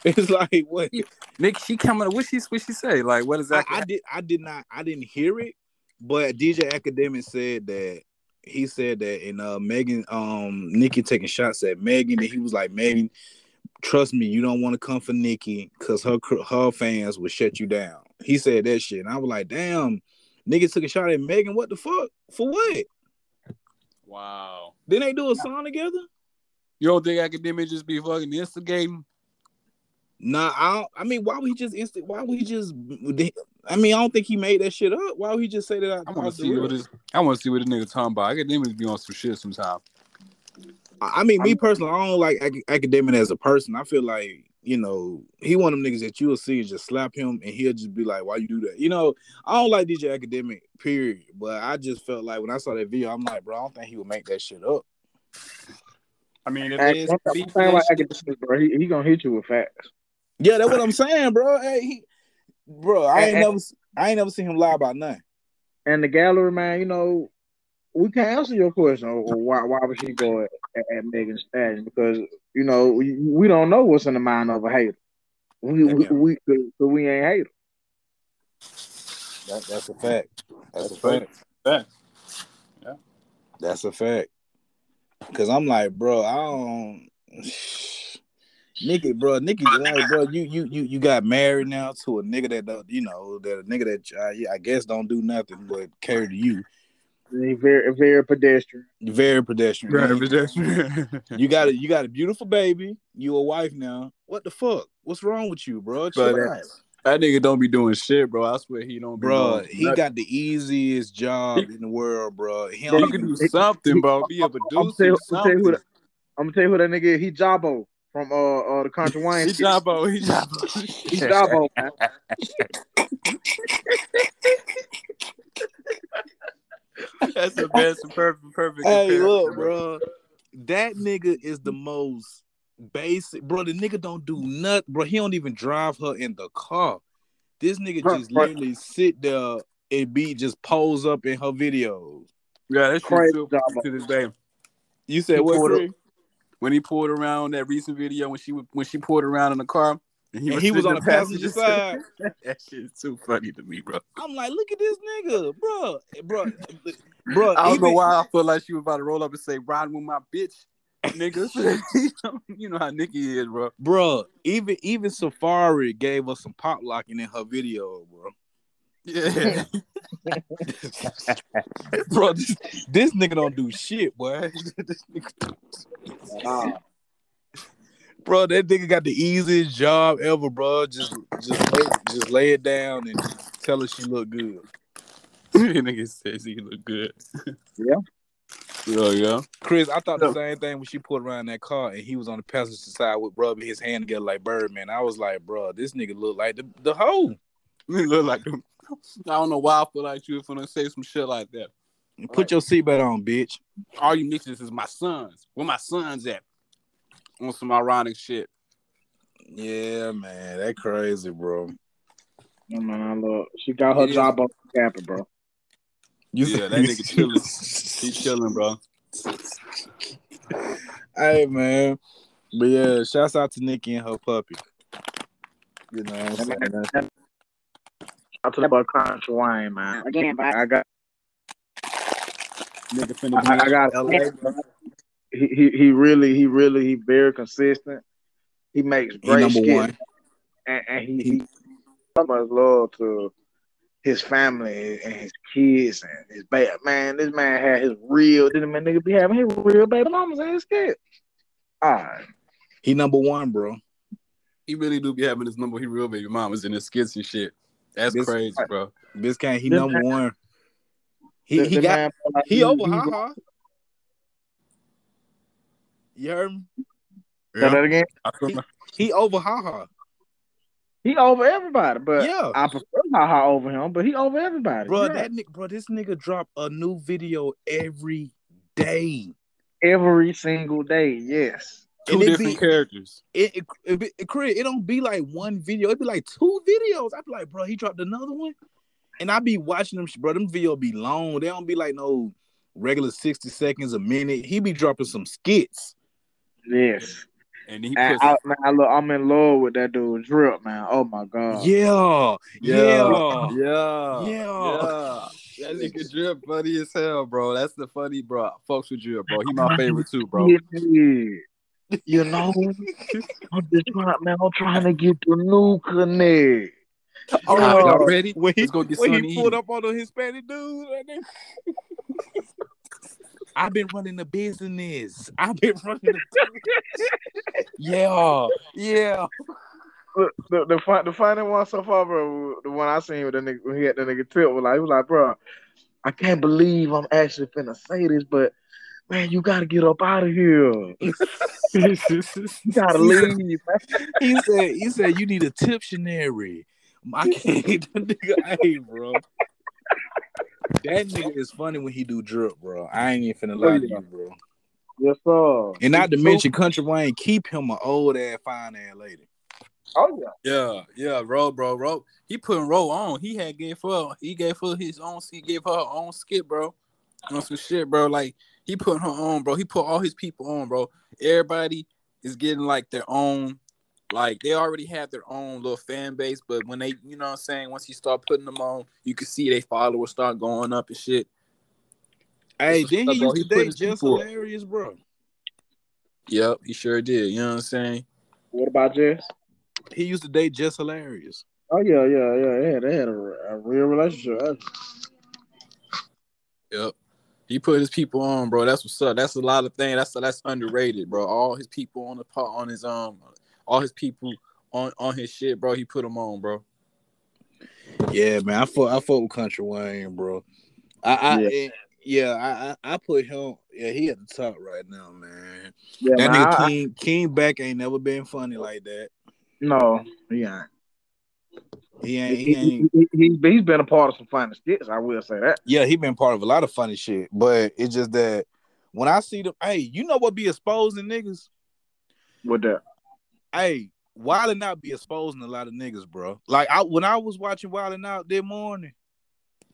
It's like what Nick, she coming what she what she say? Like what is that? I, I did I did not I didn't hear it, but DJ Academic said that he said that and uh Megan um Nicki taking shots at Megan, and he was like, Megan, trust me, you don't want to come for Nicki because her her fans will shut you down. He said that shit, and I was like, damn, nigga took a shot at Megan. What the fuck? For what? Wow. Then they do a song together. You don't think academic just be fucking instigating? Nah, I I mean, why would he just instant? Why would he just? I mean, I don't think he made that shit up. Why would he just say that? I want to see what this. I want to see what the nigga talking about. Akademiks be on some shit sometimes. I mean, me personally, I don't like academic as a person. I feel like you know he one of them niggas that you'll see and just slap him, and he'll just be like, "Why you do that?" You know, I don't like DJ Academic, period. But I just felt like when I saw that video, I'm like, bro, I don't think he would make that shit up. I mean, if it is, academic, bro, he, he gonna hit you with facts. Yeah, that's what I'm saying, bro. Hey, he, bro, I ain't and, never, I ain't never seen him lie about nothing. And the gallery, man, you know, we can't answer your question or why why would she go at, at Megan Stallion because you know we, we don't know what's in the mind of a hater. We we, we, we, we ain't hater. That, that's a fact. That's, that's a fact. fact. Yeah. That's a fact. Cause I'm like, bro, I don't. Nicki, bro, Nicki, like, bro, you you you you got married now to a nigga that don't, you know, that a nigga that uh, I guess don't do nothing but care to you. Very, very pedestrian. Very pedestrian. Very pedestrian. you got a, you got a beautiful baby. You a wife now. What the fuck? What's wrong with you, bro? Chill that, that nigga don't be doing shit, bro. I swear he don't. Bro, he nothing. got the easiest job in the world, bro. He, bro, can do something, bro. Be a producer. I'm, gonna tell you who that, I'm gonna tell you who that nigga is. He Jabo from uh, uh the Country Wayne. he Jabo. He Jabo. he Jabo. Man. That's the best, perfect, perfect. Hey, look, bro. That nigga is the most basic, bro. The nigga don't do nothing, bro. He don't even drive her in the car. This nigga just literally sit there and be just pose up in her videos. Yeah, that's crazy to this day. You said what? When he pulled around that recent video when she when she pulled around in the car And And he was on the passenger side. that shit is too funny to me, bro. I'm like, look at this nigga, bro, eh, bro, eh, bro. I don't know why I feel like she was about to roll up and say, "Riding with my bitch." Niggas, you know how Nicki is, bro. bro. Even even Safaree gave us some pop locking in her video, bro. Yeah, bro, this, this nigga don't do shit, boy. This nigga- Nah. Bro, that nigga got the easiest job ever, bro. Just just lay, just lay it down and tell her she look good. nigga says he look good. Yeah. yeah, yeah. Chris, I thought the same thing when she put around that car and he was on the passenger side with rubbing his hand together like Birdman. I was like, bro, this nigga look like the, the hoe. He look like. I don't know why I feel like you was gonna say some shit like that. Put your seatbelt on, bitch. All you niggas is my sons. Where my sons at? On some ironic shit. Yeah, man, that crazy, bro. Yeah, man, look, she got her It is- job on capping, bro. You Yeah, that nigga chilling. He chilling, bro. hey, man. But yeah, shouts out to Nicki and her puppy. You know what I'm saying? That's- I told about Country Wayne, man. Again, I got, Nigga finna be I, I got. He, he he really he really he very consistent. He makes He great number skits, one. and, and he, he so much love to his family and his kids and his baby. Man, this man had his real. Didn't man nigga be having his real baby mamas in his skit. All right. He number one, bro. He really do be having his number. He real baby mamas in his skits and shit. That's This- crazy, bro. Biscayne, he This number man- one. He he got man he over he, haha. You heard me? Say that again. I feel like- He over haha. He over everybody, but Yeah. I prefer Haha over him. But he over everybody, Bro, Yeah. that nigga, bro, this nigga drop a new video every day. every single day. Yes. two And different be- characters. It it, it, be- it, it don't be like one video. It be like two videos. I'd be like, bro, he dropped another one, and I be watching them. Bro, them video be long. They don't be like no regular sixty seconds a minute. He be dropping some skits. Yes. And he And puts I, man, I look, I'm in love with that dude Drip, man. Oh my god. Yeah, yeah, yeah, Yeah. That nigga drip funny as hell, bro. That's the funny, bro. Folks with drip, bro. He my favorite too, bro. You know, I'm just trying, man. I'm trying to get the new connect. All right, Oh. y'all ready? When he, Let's go get when he to pulled eat. up on the Hispanic dude, that nigga- I've been running the business. I've been running the business. Yeah, yeah. Look, the the fun, the funny one so far, bro. The one I seen with the nigga when he had the nigga tip was like, he was like, bro, I can't believe I'm actually finna say this, but man, you gotta get up out of here. You gotta leave, man. He said, he said, you need a tiptionary. I can't, that nigga, hey, bro. That nigga is funny when he do drip, bro. I ain't even finna oh, lie to you, bro. Yes, sir. And not to mention, Country Wayne keep him an old ass fine ass lady. Oh yeah. Yeah, yeah, Ro, bro, Ro. He putting Ro on. He had gave her, he gave her his own, he gave her her own skit, bro. On some shit, bro. Like he put her on, bro. He put all his people on, bro. Everybody is getting like their own, like they already have their own little fan base, but when they, you know what I'm saying, once you start putting them on, you can see they followers start going up and shit. Hey, then what's he used to date his Jess Hilarious, bro. Yep, he sure did. You know what I'm saying? What about Jess? He used to date Jess Hilarious. Oh yeah, yeah, yeah, yeah. They had a, a real relationship. actually. Yep. He put his people on, bro. That's what's up. That's a lot of things. That's that's underrated, bro. All his people on the part on his um, all his people on on his shit, bro. He put them on, bro. Yeah, man. I fuck, I fuck with Country Wayne, bro. I, I Yeah. yeah, yeah I, I, I put him. Yeah, he at the top right now, man. Yeah, That man, nigga I- King King Bach ain't never been funny like that. no, yeah. He ain't. He, ain't. He ain't. he, he, he's been a part of some funny skits. I will say that. Yeah, he been part of a lot of funny shit, but it's just that when I see them, hey, you know what be exposing niggas? With that, Hey, Wild and Out be exposing a lot of niggas, bro. Like I when I was watching Wild and Out that morning.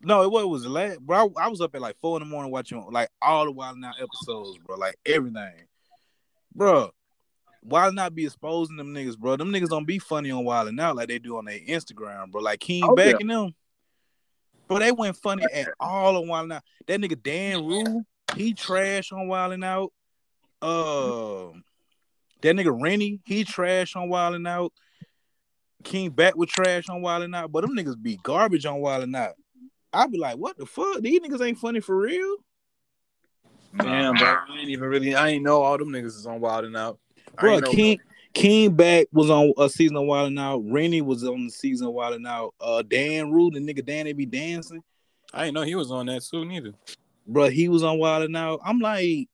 No, it was, it was last, bro. I, I was up at like four in the morning watching like all the Wild and Out episodes, bro. Like everything, bro. Wild not be exposing them niggas, bro. Them niggas don't be funny on Wild and Out like they do on their Instagram, bro. Like King Oh, Back yeah. them. Bro, they went funny at all on Wild and Out. That nigga Dan Rue, he trash on Wild and Out. Uh, that nigga Rennie, he trash on Wild and Out. King Bach with trash on Wild and Out, but them niggas be garbage on Wild and Out. I be like, what the fuck? These niggas ain't funny for real. Damn, bro. I ain't even really. I ain't know all them niggas is on Wild and Out. Bro, ain't know- King King Bach was on a season of Wild and Out. Rennie was on the season of Wild and Out. Uh, Dan the nigga Dan, they be dancing. I didn't know he was on that too, neither. Bro, he was on Wild and Out. I'm like,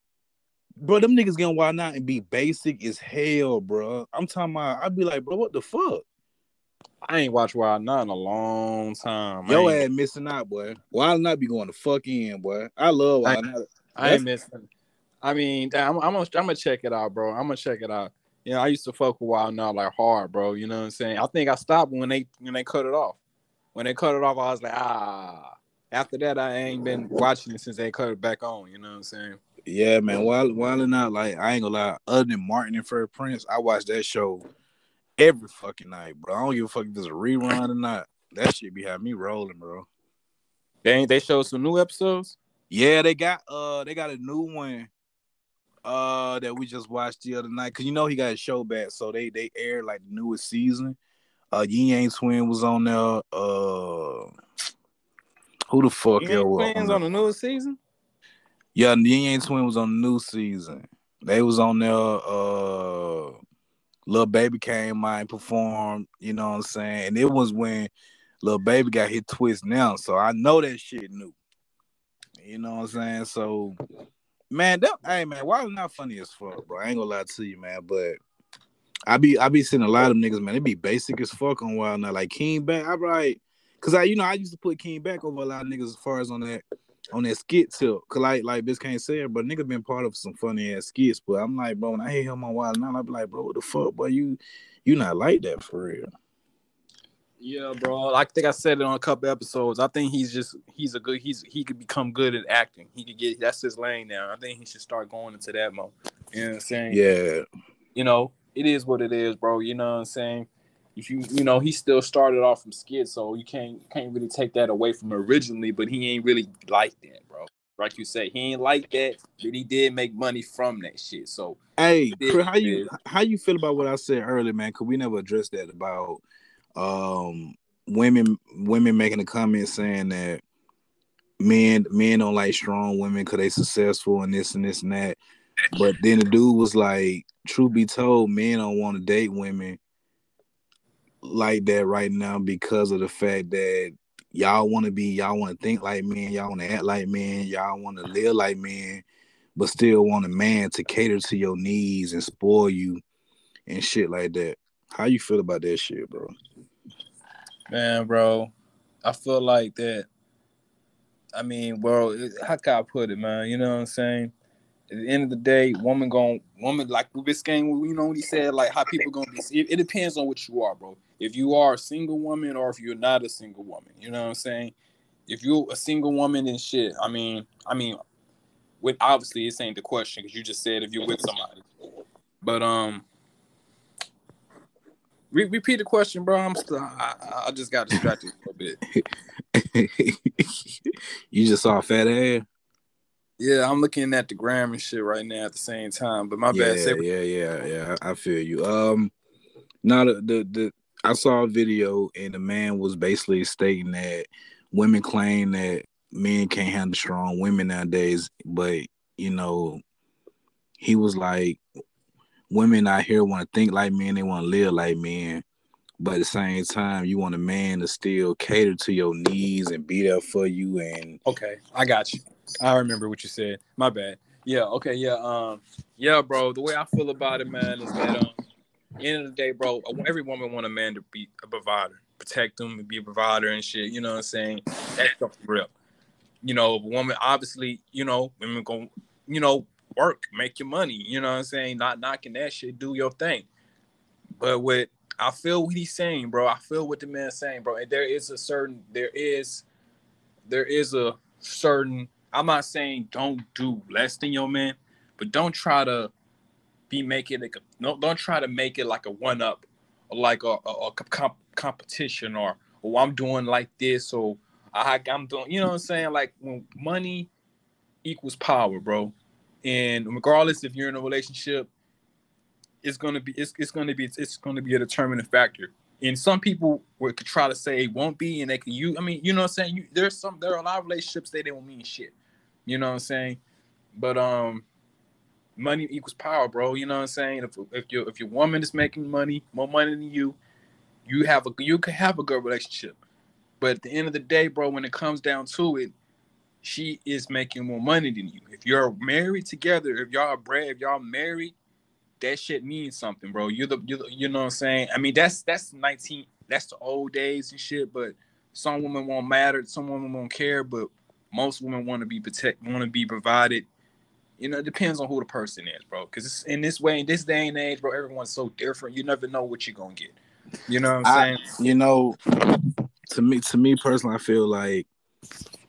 bro, them niggas gonna Wild and Out and be basic as hell, bro. I'm talking about. I'd be like, bro, what the fuck? I ain't watched Wild Not in a long time. I Yo ain't, ass missing out, boy. Wild and Out be going to fuck in, boy. I love Wild and Out. I ain't missing. I mean, I'm, I'm, gonna, I'm gonna check it out, bro. I'm gonna check it out. You know, I used to fuck with Wild Not like hard, bro. You know what I'm saying? I think I stopped when they when they cut it off. When they cut it off, I was like, ah. After that, I ain't been watching it since they cut it back on. You know what I'm saying? Yeah, man. While Wild and Out, like I ain't gonna lie. Other than Martin and Fresh Prince, I watch that show every fucking night, bro. I don't give a fuck if it's a rerun or not. That shit be having me rolling, bro. They ain't they showed some new episodes. Yeah, they got uh they got a new one uh that we just watched the other night. Cause you know he got a show back, so they they aired like the newest season. Uh Ying Yang Twin was on there. Uh who the fuck You else ain't was on on the newest season? Yeah, the Yang Twin was on the new season. They was on there. Uh, Lil Baby came out and performed. You know what I'm saying? And it was when Lil Baby got hit twist now, so I know that shit new. You know what I'm saying? So, man, that hey man, why is not funny as fuck, bro? I ain't gonna lie to you, man, but. I be I be seeing a lot of niggas, man. They be basic as fuck on Wild now. Like King Bach, I like, cause I you know I used to put King Bach over a lot of niggas as far as on that on that skit tip. Cause like like this can't say it, but nigga been part of some funny ass skits. But I'm like, bro, when I hear him on Wild now, I be like, bro, what the fuck, boy? You you not like that for real. Yeah, bro. I think I said it on a couple episodes. I think he's just he's a good he's he could become good at acting. He could get that's his lane now. I think he should start going into that mode. You know what I'm saying? Yeah. You know, it is what it is, bro. You know what I'm saying? If you you know, he still started off from skid, so you can't can't really take that away from originally, but he ain't really like that, bro. Like you say, he ain't like that, but he did make money from that shit. So Hey, how you how you feel about what I said earlier, man? Cause we never addressed that about um women women making a comment saying that men men don't like strong women because they successful and this and this and that. But then the dude was like, truth be told, men don't want to date women like that right now because of the fact that y'all want to be, y'all want to think like men, y'all want to act like men, y'all want to live like men, but still want a man to cater to your needs and spoil you and shit like that. How you feel about that shit, bro? Man, bro, I feel like that. I mean, bro, how can I put it, man? You know what I'm saying? At the end of the day, woman going woman like this game, you know what he said, like how people gonna be. It, it depends on what you are, bro. If you are a single woman or if you're not a single woman, you know what I'm saying? If you're a single woman and shit, I mean, I mean, with obviously this ain't the question because you just said if you're with somebody, but um. Re- repeat the question, bro. I'm still. I, I- just got distracted a little bit. you just saw a fat ass. Yeah, I'm looking at the gram and shit right now at the same time. But my yeah, bad. Yeah, yeah, yeah. I I feel you. Um, now the, the the I saw a video and the man was basically stating that women claim that men can't handle strong women nowadays, but you know, he was like, women out here want to think like men, they want to live like men. But at the same time, you want a man to still cater to your needs and be there for you and Okay, I got you. I remember what you said. My bad. Yeah. Okay. Yeah. Um. Yeah, bro. The way I feel about it, man, is that um, end of the day, bro, every woman want a man to be a provider, protect them, and be a provider and shit. You know what I'm saying? That's the real. You know, woman obviously, you know, women going you know, work, make your money. You know what I'm saying? Not knocking that shit. Do your thing. But what I feel what he's saying, bro. I feel what the man's saying, bro. And there is a certain, there is, there is a certain. I'm not saying don't do less than your man, but don't try to be making it. No, don't try to make it like a one up, like a, a, a comp, competition, or oh I'm doing like this, or I, I'm doing. You know what I'm saying? Like when money equals power, bro. And regardless if you're in a relationship, it's gonna be it's, it's gonna be it's gonna be a determining factor. And some people would could try to say it won't be, and they can you. I mean, you know what I'm saying? You, there's some there are a lot of relationships they don't mean shit. You know what I'm saying? But um, money equals power, bro. You know what I'm saying? If if your if your woman is making money, more money than you, you have a you can have a good relationship. But at the end of the day, bro, when it comes down to it, she is making more money than you. If you're married together, if y'all are bred, if y'all married, that shit means something, bro. You're the, you're the, you know what I'm saying? I mean, that's that's 19, that's the old days and shit. But some women won't matter, some women won't care, but most women want to be protect, want to be provided. You know, it depends on who the person is, bro. Because in this way, in this day and age, bro, everyone's so different. You never know what you're gonna get. You know what I'm saying? I, you know, to me, to me personally, I feel like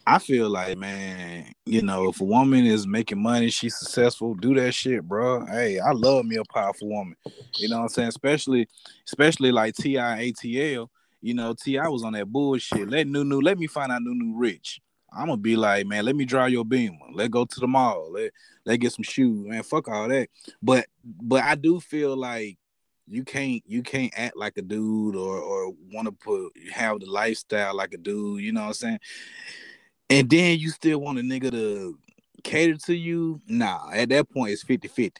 I feel like, man, you know, if a woman is making money, she's successful, do that shit, bro. Hey, I love me a powerful woman. You know what I'm saying? Especially, especially like T.I. ATL. You know, T.I. was on that bullshit. Let Nunu, let me find out Nunu rich. I'm gonna be like, man, let me draw your beam. Let go to the mall. Let let get some shoes, man. Fuck all that. But but I do feel like you can't you can't act like a dude or or want to put have the lifestyle like a dude. You know what I'm saying? And then you still want a nigga to cater to you? Nah, at that point it's 50-50.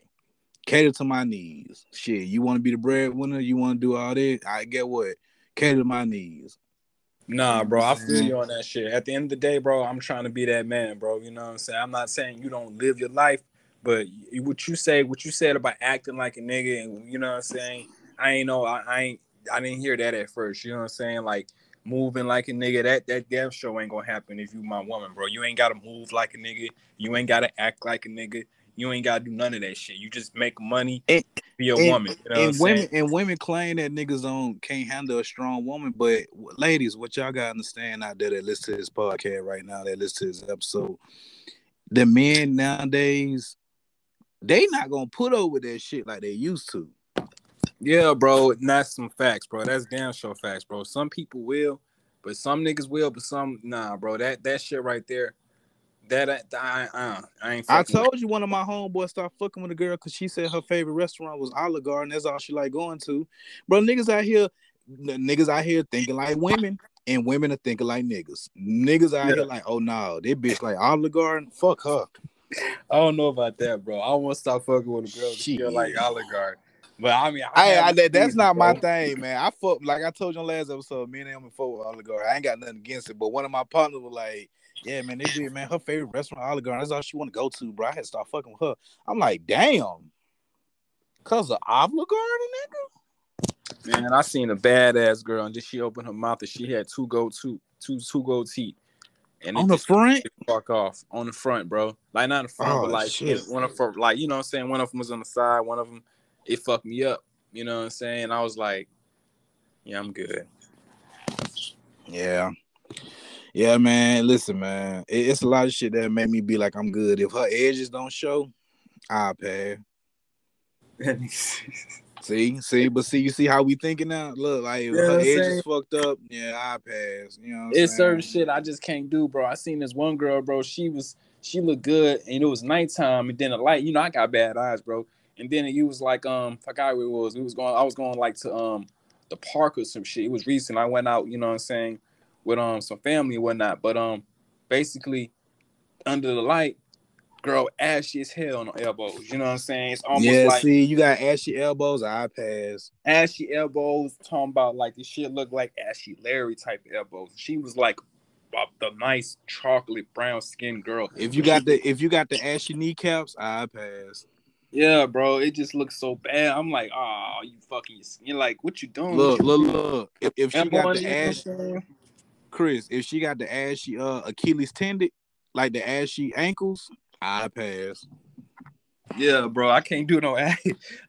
Cater to my needs. Shit, you want to be the breadwinner? You want to do all this? I get what? Cater to my needs. Nah, bro, I feel mm. you on that shit. At the end of the day, bro, I'm trying to be that man, bro. You know what I'm saying? I'm not saying you don't live your life, but what you say, what you said about acting like a nigga, and you know what I'm saying? I ain't know, I, I ain't, I didn't hear that at first. You know what I'm saying? Like moving like a nigga, that that damn show ain't gonna happen if you my woman, bro. You ain't gotta move like a nigga. You ain't gotta act like a nigga. You ain't gotta do none of that shit. You just make money, and, be a and, woman. You know and women and women claim that niggas don't can't handle a strong woman, but ladies, what y'all gotta understand out there that listen to this podcast right now, that listen to this episode, the men nowadays, they not gonna put over that shit like they used to. Yeah, bro, that's some facts, bro. That's damn sure facts, bro. Some people will, but some niggas will, but some nah, bro. That that shit right there, Uh, that I I, I ain't. I told you one of my homeboys started fucking with a girl because she said her favorite restaurant was Olive Garden. That's all she like going to, bro. Niggas out here, niggas out here thinking like women, and women are thinking like niggas. Niggas out yeah. here like, oh no, they bitch like Olive Garden. Fuck her. I don't know about that, bro. I want to stop fucking with a girl. She like Olive Garden. But I mean, I, I, I that's not my thing, man. I fuck like I told you on last episode. Me and him and fuck with Olive Garden. I ain't got nothing against it, but one of my partners was like, "Yeah, man, they did, man. Her favorite restaurant, Olive Garden. That's all she want to go to, bro. I had to start fucking with her. I'm like, damn, cause of Olive Garden, nigga. Man, I seen a badass girl, and just she opened her mouth and she had two gold two two two gold teeth. And on the front, fuck off on the front, bro. Like not in the front, oh, but like shit. one of them, like you know what I'm saying. One of them was on the side, one of them it fucked me up. You know what I'm saying? I was like, yeah, I'm good. Yeah. Yeah, man. Listen, man. It, it's a lot of shit that made me be like, I'm good. If her edges don't show, I'll pass. see, see, but see, you see how we thinking now? Look, like if her edges fucked up, yeah, I pass. You know, it's saying? certain shit I just can't do, bro. I seen this one girl, bro. She was she looked good, and it was nighttime, and then the light. You know, I got bad eyes, bro and then he was like, um, I forgot where it was. It was going. I was going like to um the park or some shit. It was recent. I went out, you know what I'm saying, with um some family and whatnot. But um, basically, under the light, girl, ashy as hell on the elbows. You know what I'm saying? It's almost yeah. like see, you got ashy elbows. I pass. Ashy elbows. Talking about like this shit looked like Ashy Larry type elbows. She was like the nice chocolate brown skin girl. If you got the if you got the ashy kneecaps, I pass. Yeah, bro, it just looks so bad. I'm like, oh, you fucking, you're like, what you doing? Look, look, look. If, if she got the ash, Chris, if she got the ashy uh Achilles tendon, like the ashy ankles, I pass. Yeah, bro, I can't do no. ass.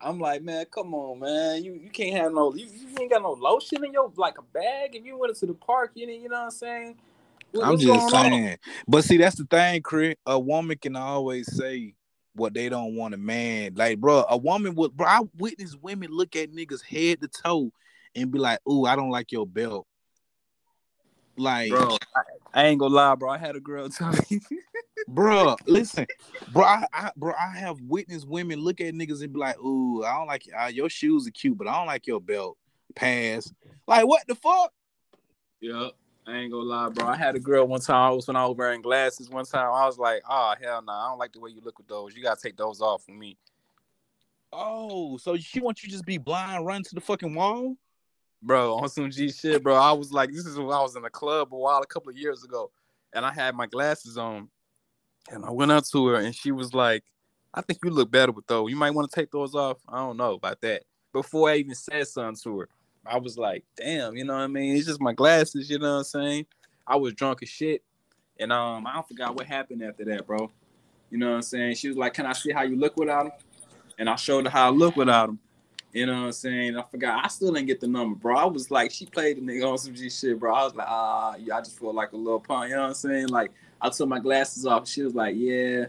I'm like, man, come on, man. You you can't have no. You, you ain't got no lotion in your like a bag. If you went to the park, you know, you know what I'm saying. What, I'm just saying. On? But see, that's the thing, Chris. A woman can always say what they don't want a man. Like, bro, a woman would, bro. I witness women look at niggas head to toe and be like, "Ooh, I don't like your belt." Like, bro, I, I ain't gonna lie, bro. I had a girl tell me, bro, listen, bro, I, I, bro, I have witnessed women look at niggas and be like, "Ooh, I don't like uh, your shoes are cute, but I don't like your belt." Pass. Like, what the fuck? Yeah. I ain't gonna lie, bro. I had a girl one time. I was when I was wearing glasses. One time, I was like, "Oh hell no, nah. I don't like the way you look with those. You gotta take those off for me." Oh, so she wants you just be blind, run to the fucking wall, bro? On some G shit, bro. I was like, this is when I was in a club a while, a couple of years ago, and I had my glasses on, and I went up to her, and she was like, "I think you look better with those. You might want to take those off." I don't know about that. Before I even said something to her. I was like, damn, you know what I mean? It's just my glasses, you know what I'm saying? I was drunk as shit. And um, I don't forgot what happened after that, bro. You know what I'm saying? She was like, Can I see how you look without them? And I showed her how I look without them. You know what I'm saying? I forgot. I still didn't get the number, bro. I was like, she played the nigga on some G shit, bro. I was like, ah, yeah, I just feel like a little punk. You know what I'm saying? Like, I took my glasses off. She was like, yeah,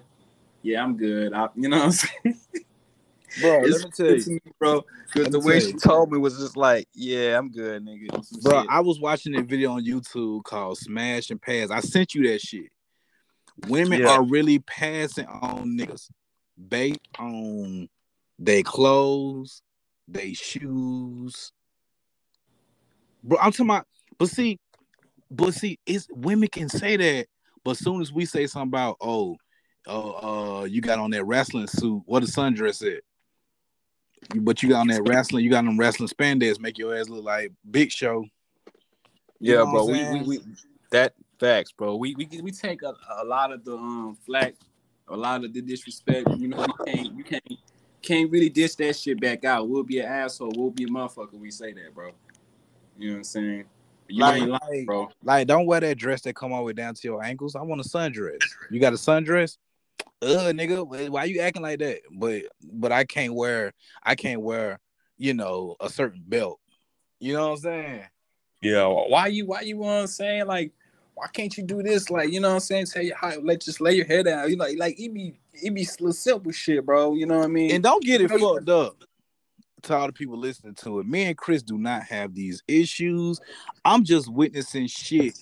yeah, I'm good. I, you know what I'm saying? bro. It's let me tell you, me, bro. Because the way she told me was just like, "Yeah, I'm good, nigga." Bro, shit. I was watching a video on YouTube called "Smash and Pass." I sent you that shit. Women yeah. are really passing on niggas based on their clothes, their shoes. Bro, I'm talking about. But see, but see, it's women can say that, but as soon as we say something about, oh, uh, uh, you got on that wrestling suit, what the sundress it. But you got on that wrestling, you got them wrestling spandex, make your ass look like Big Show. You yeah, bro. We, we, we that facts, bro. We we we take a, a lot of the um flack, a lot of the disrespect. You know, we can't you can't can't really dish that shit back out. We'll be an asshole. We'll be a motherfucker. We say that, bro. You know what I'm saying? You like, lying, bro. Like, don't wear that dress that come all the way down to your ankles. I want a sundress. You got a sundress? uh nigga why you acting like that but but i can't wear i can't wear you know a certain belt you know what i'm saying yeah why you why you want to say like why can't you do this like you know what i'm saying tell you how let just lay your head down you know like it be it be simple shit bro you know what i mean? And don't get it fucked up to all the people listening to it. Me and chris do not have these issues. I'm just witnessing shit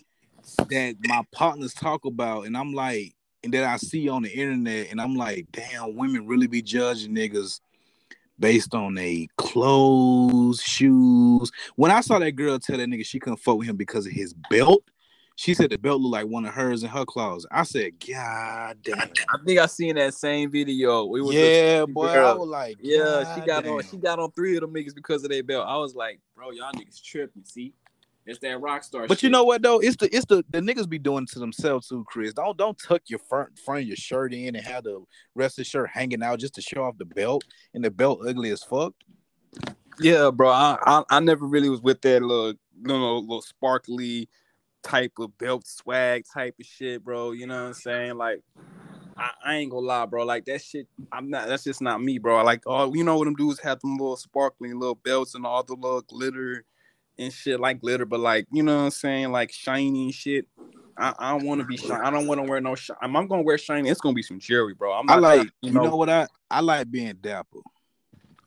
that my partners talk about and i'm like and that I see on the internet, and I'm like, damn, women really be judging niggas based on their clothes, shoes. When I saw that girl tell that nigga she couldn't fuck with him because of his belt, she said the belt looked like one of hers in her closet. I said, God damn. I think I seen that same video. We was yeah, boy. I was like, yeah, she got damn. on. She got on three of them niggas because of their belt. I was like, bro, y'all niggas tripping. See, it's that rock star. But shit. you know what though? It's the it's the the niggas be doing to themselves too, Chris. Don't don't tuck your front front of your shirt in and have the rest of the shirt hanging out just to show off the belt, and the belt ugly as fuck. Yeah, bro. I I, I never really was with that little you know little sparkly type of belt swag type of shit, bro. You know what I'm saying? Like I, I, ain't gonna lie, bro. Like that shit, I'm not. That's just not me, bro. Like, oh, you know what them dudes have them little sparkling little belts and all the little glitter and shit like glitter, but like you know what I'm saying, like shiny shit. I, I don't want to be shiny. I don't want to wear no. Sh- I'm, I'm gonna wear shiny. It's gonna be some jewelry, bro. I'm I like. you, know, know what I I like being dapper.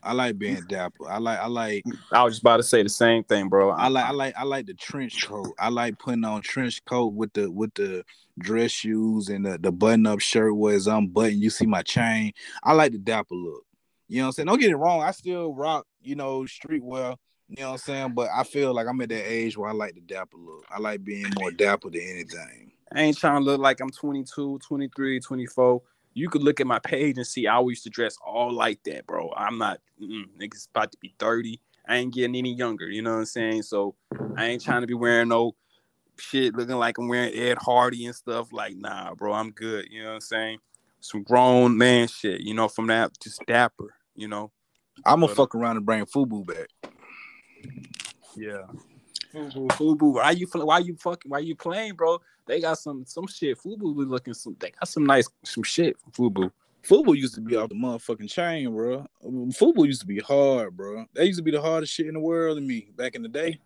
I like being dapper. I like I like I was just about to say the same thing, bro. I like I like I like the trench coat. I like putting on trench coat with the with the dress shoes and the, the button up shirt where it's unbuttoned. You see my chain. I like the dapper look. You know what I'm saying? Don't get it wrong. I still rock, you know, streetwear you know what I'm saying? But I feel like I'm at that age where I like the dapper look. I like being more dapper than anything. I ain't trying to look like I'm 22, 23, 24. You could look at my page and see I used to dress all like that, bro. I'm not, niggas about to be 30. I ain't getting any younger, you know what I'm saying? So I ain't trying to be wearing no shit looking like I'm wearing Ed Hardy and stuff. Like, nah, bro, I'm good. You know what I'm saying? Some grown man shit, you know, from that just dapper, you know. I'm gonna uh, fuck around and bring Fubu back. Yeah. Fubu, Fubu, why you why you fucking why you playing, bro? They got some some shit. Fubu be looking some. They got some nice some shit. Fubu. Fubu used to be off the motherfucking chain, bro. Fubu used to be hard, bro. That used to be the hardest shit in the world to me back in the day.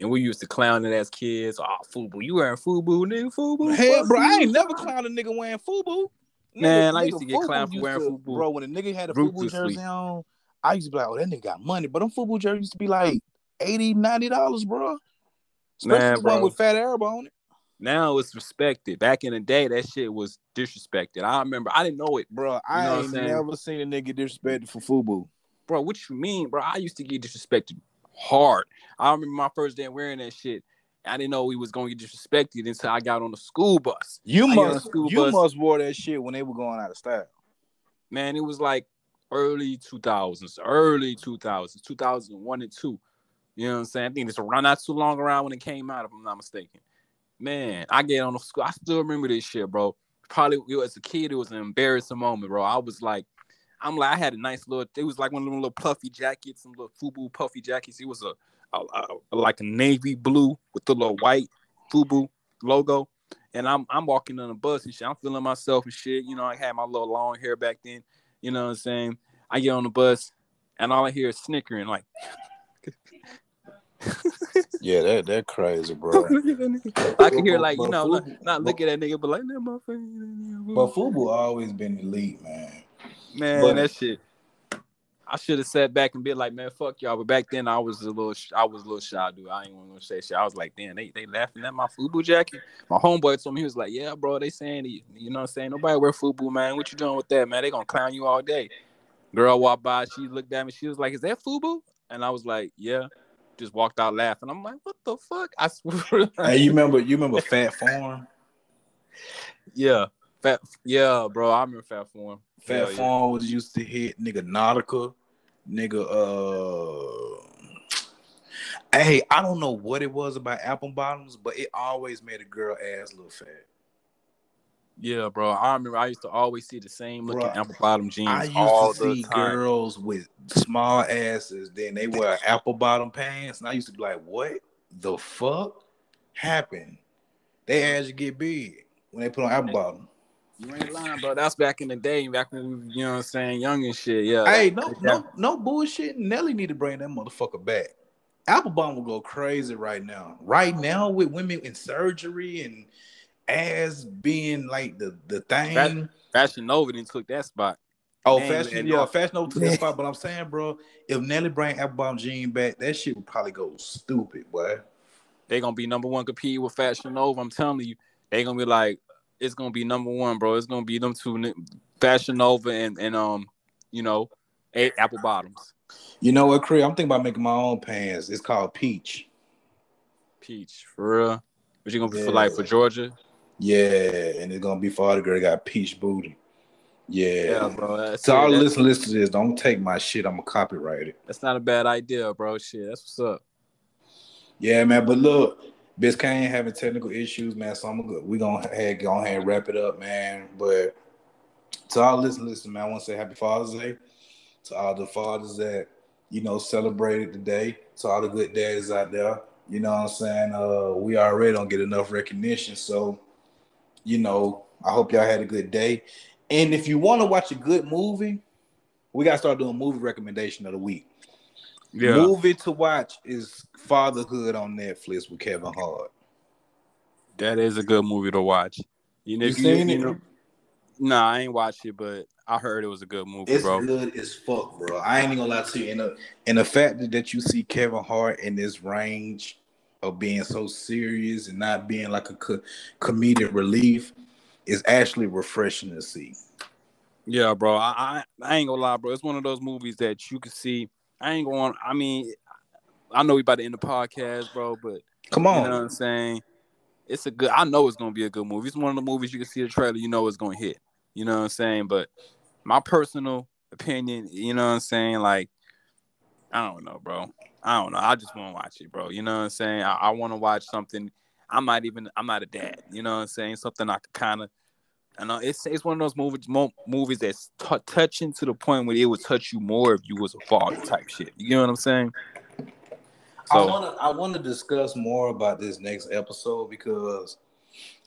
And we used to clown it as kids. Oh, Fubu, you wearing Fubu, nigga, Fubu. Hell, bro, I ain't never clowned a nigga wearing Fubu. Man, Nigga- I used to get clowned for wearing to- Fubu Bro, when a nigga had a Fubu jersey on, I used to be like, oh, that nigga got money. But them Fubu jerseys used to be like 80 $90, bro. Especially Man, the one with Fat Albert on it. Now it's respected. Back in the day, that shit was disrespected. I remember I didn't know it. Bro, I know ain't never seen a nigga disrespected for Fubu. Bro, what you mean, bro? I used to get disrespected hard. I remember my first day wearing that shit. I didn't know we was gonna get disrespected until I got on the school bus. You I must you bus. must wore that shit when they were going out of style. Man, it was like early 2000s, early 2000s, 2001 and 2. You know what I'm saying? I think it's around not too long around when it came out, if I'm not mistaken. Man, I get on the school. I still remember this shit, bro. Probably as a kid, it was an embarrassing moment, bro. I was like, I'm like, I had a nice little. It was like one of them little puffy jackets, some little FUBU puffy jackets. It was a, a, a- like a navy blue with the little white FUBU logo. And I'm I'm walking on the bus and shit. I'm feeling myself and shit. You know, I had my little long hair back then. You know what I'm saying? I get on the bus and all I hear is snickering, like, Yeah, that that crazy, bro. look at that nigga. I can hear like, you But know, not, not look but- at that nigga, but like that motherfucker. But Fubu always been elite, man. Man, But- that shit. I should have sat back and been like, man, fuck y'all. But back then, I was a little, I was a little shy, dude. I ain't even gonna say shit. I was like, damn, they, they laughing at my Fubu jacket. My homeboy told me he was like, yeah, bro, they saying, you you know what I'm saying? Nobody wear Fubu, man. What you doing with that, man? They gonna clown you all day. Girl walked by, she looked at me, she was like, is that Fubu? And I was like, yeah. Just walked out laughing. I'm like, what the fuck? I swear. Hey, you remember you remember Phat Farm? yeah, fat, yeah, bro. I remember Phat Farm. Fat yeah. Farm was used to hit nigga Nautica, nigga. Uh, hey, I don't know what it was about apple bottoms, but it always made a girl ass look fat. Yeah, bro. I remember I used to always see the same looking Bruh, apple bottom jeans I used to see time. girls with small asses, then they wear apple bottom pants, and I used to be like, "What the fuck happened?" They ass get big when they put on apple bottom. You ain't lying, bro. That's back in the day, back when we, you know what I'm saying, young and shit. Yeah. Hey, no, Yeah. no, no bullshit. Nelly need to bring that motherfucker back. Apple bottom will go crazy right now. Right now, with women in surgery and ass being like the the thing. That- Fashion Nova didn't took that spot. oh, man, fashion, man, yeah, fashion over to that spot. But I'm saying, bro, if Nelly bring Applebum jean back, that shit would probably go stupid, boy. They gonna be number one compete with Fashion Nova. I'm telling you, they gonna be like, it's gonna be number one, bro. It's gonna be them two, Fashion Nova and and um, you know, eight apple bottoms, You know what, Cree? I'm thinking about making my own pants. It's called Peach. peach for real. What you gonna be for Yeah. like for Georgia? Yeah, and it's gonna be for all the girl got peach booty. Yeah. Yeah, bro. So all it. the That's- listen, listen to this. Don't take my shit. I'm gonna copyright it. that's not a bad idea, bro. Shit, that's what's up. Yeah, man. But look, Biscayne having technical issues, man. So I'm gonna we gonna have, go ahead and wrap it up, man. But to all listen, listen, man. I want to say Happy Father's Day to all the fathers that you know celebrated today. To all the good dads out there, you know what I'm saying. Uh, we already don't get enough recognition, so you know I hope y'all had a good day. And if you want to watch a good movie, we gotta start doing movie recommendation of the week. Yeah, Movie to watch is Fatherhood on Netflix with Kevin Hart. that is a good movie to watch. You know, You if you, seen you it? know, nah, I ain't watched it, but I heard it was a good movie, It's bro. good as fuck, bro. I ain't even gonna lie to you. And the and the fact that, that you see Kevin Hart in this range of being so serious and not being like a co- comedic relief is actually refreshing to see. Yeah, bro. I, I I ain't gonna lie, bro. It's one of those movies that you can see. I ain't gonna. I mean, I know we about to end the podcast, bro, but Come on, you know what I'm saying. It's a good. I know it's gonna be a good movie. It's one of the movies you can see the trailer, you know it's gonna hit. You know what I'm saying. But my personal opinion, you know what I'm saying, like I don't know, bro. I don't know. I just want to watch it, bro. You know what I'm saying. I, I want to watch something. I'm not even. I'm not a dad. You know what I'm saying. Something I could kind of. I know it's it's one of those movies mo- movies that's t- touching to the point where it would touch you more if you was a father type shit. You know what I'm saying? So, I So wanna I wanna discuss more about this next episode because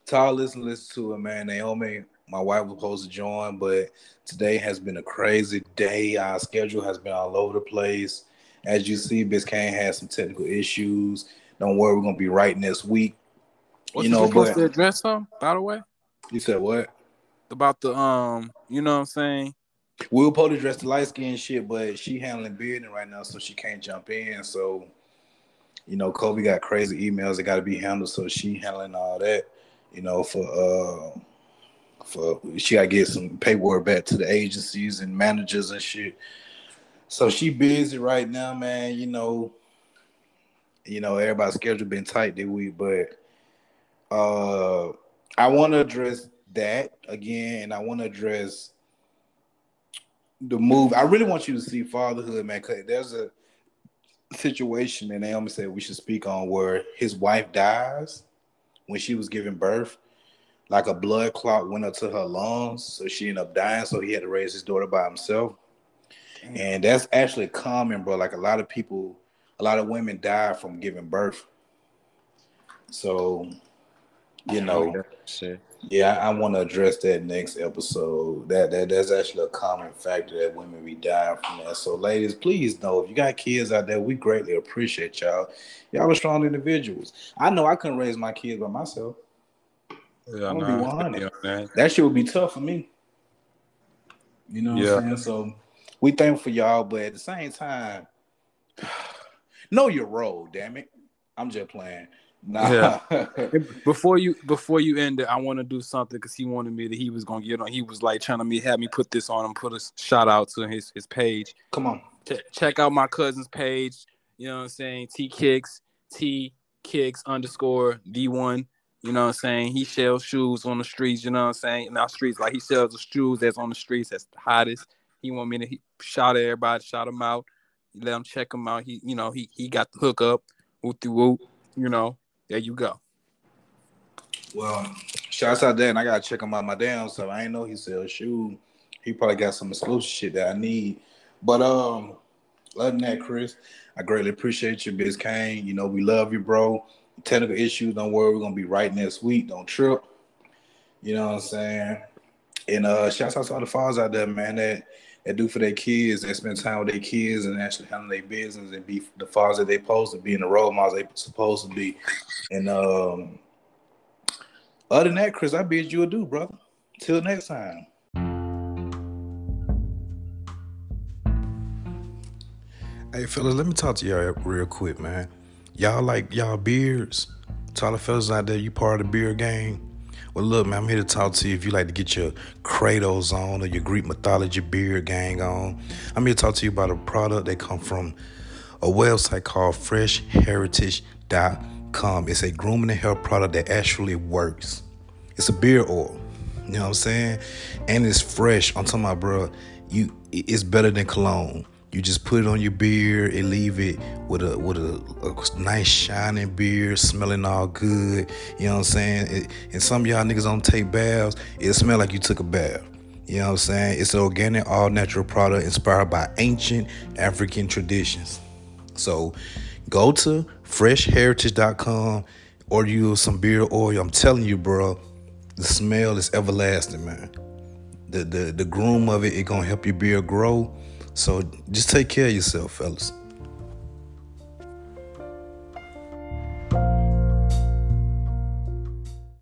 Todd listen listen to it, man. Naomi, my wife was supposed to join, but today has been a crazy day. Our schedule has been all over the place. As you see, Biscayne has some technical issues. Don't worry, we're gonna be right next week. you know, supposed but- to address some? By the way, You said what? about the um, you know what I'm saying? We were supposed to dress the light skin shit, but she handling business right now, so she can't jump in. So, you know, Kobe got crazy emails that got to be handled, so she handling all that. You know, for uh, for she got to get some paperwork back to the agencies and managers and shit. So she busy right now, man. You know, you know everybody's schedule been tight this week, but uh, I want to address that again, and I want to address the move. I really want you to see fatherhood, man, because there's a situation that Naomi said we should speak on where his wife dies when she was giving birth. Like a blood clot went up to her lungs, so she ended up dying. So he had to raise his daughter by himself. And that's actually common, bro. Like a lot of people, a lot of women die from giving birth. So, you know, yeah, I, I want to address that next episode. That that that's actually a common factor that women be dying from that. So, ladies, please know if you got kids out there, we greatly appreciate y'all. Y'all are strong individuals. I know I couldn't raise my kids by myself. Yeah, I'm nah, be 100. yeah. That shit would be tough for me. You know what Yeah. I'm saying? So we thankful for y'all, but at the same time, know your role, damn it. I'm just playing. Nah. Before you before you end it, I want to do something because he wanted me that he was gonna get on. He was like trying to me have me put this on and put a shout out to his his page. Come on. Ch- check out my cousin's page. You know what I'm saying? T Kicks T Kicks underscore D one. You know what I'm saying? He sells shoes on the streets. You know what I'm saying? Not streets like he sells the shoes that's on the streets that's the hottest. He want me to shout at everybody, shout him out, let him check him out. He you know he he got the hook up. Whoop de whoop. You know there you go. Well, shouts out and I gotta check him out my damn so I ain't know he sells shoes. He probably got some exclusive shit that I need. But um, than that, Chris, I greatly appreciate you, Biscayne. You know, we love you, bro. Technical issues, don't worry, we're gonna be right next week. Don't trip. You know what I'm saying? And uh shouts out to all the fathers out there, man, that that do for their kids, that spend time with their kids and actually handle their business and be the fathers that they supposed to be and the role models they supposed to be. And um other than that, Chris, I bid you adieu, brother. Till next time. Hey fellas, let me talk to y'all real quick, man. Y'all like y'all beards? To all the fellas out there, you part of the beard gang? Well, look, man, I'm here to talk to you if you like to get your Kratos on or your Greek mythology beard gang on. I'm here to talk to you about a product that come from a website called freshheritage.com. It's a grooming and hair product that actually works. It's a beard oil. You know what I'm saying? And it's fresh. I'm talking about, bro, you it's better than cologne. You just put it on your beard and leave it with a with a, a nice shining beard, smelling all good. You know what I'm saying? It, and some y'all niggas don't take baths. It smell like you took a bath. You know what I'm saying? It's an organic, all natural product inspired by ancient African traditions. So go to freshheritage.com, order you some beard oil. I'm telling you, bro, the smell is everlasting, man. The the the groom of it, it gonna help your beard grow. So just take care of yourself, fellas.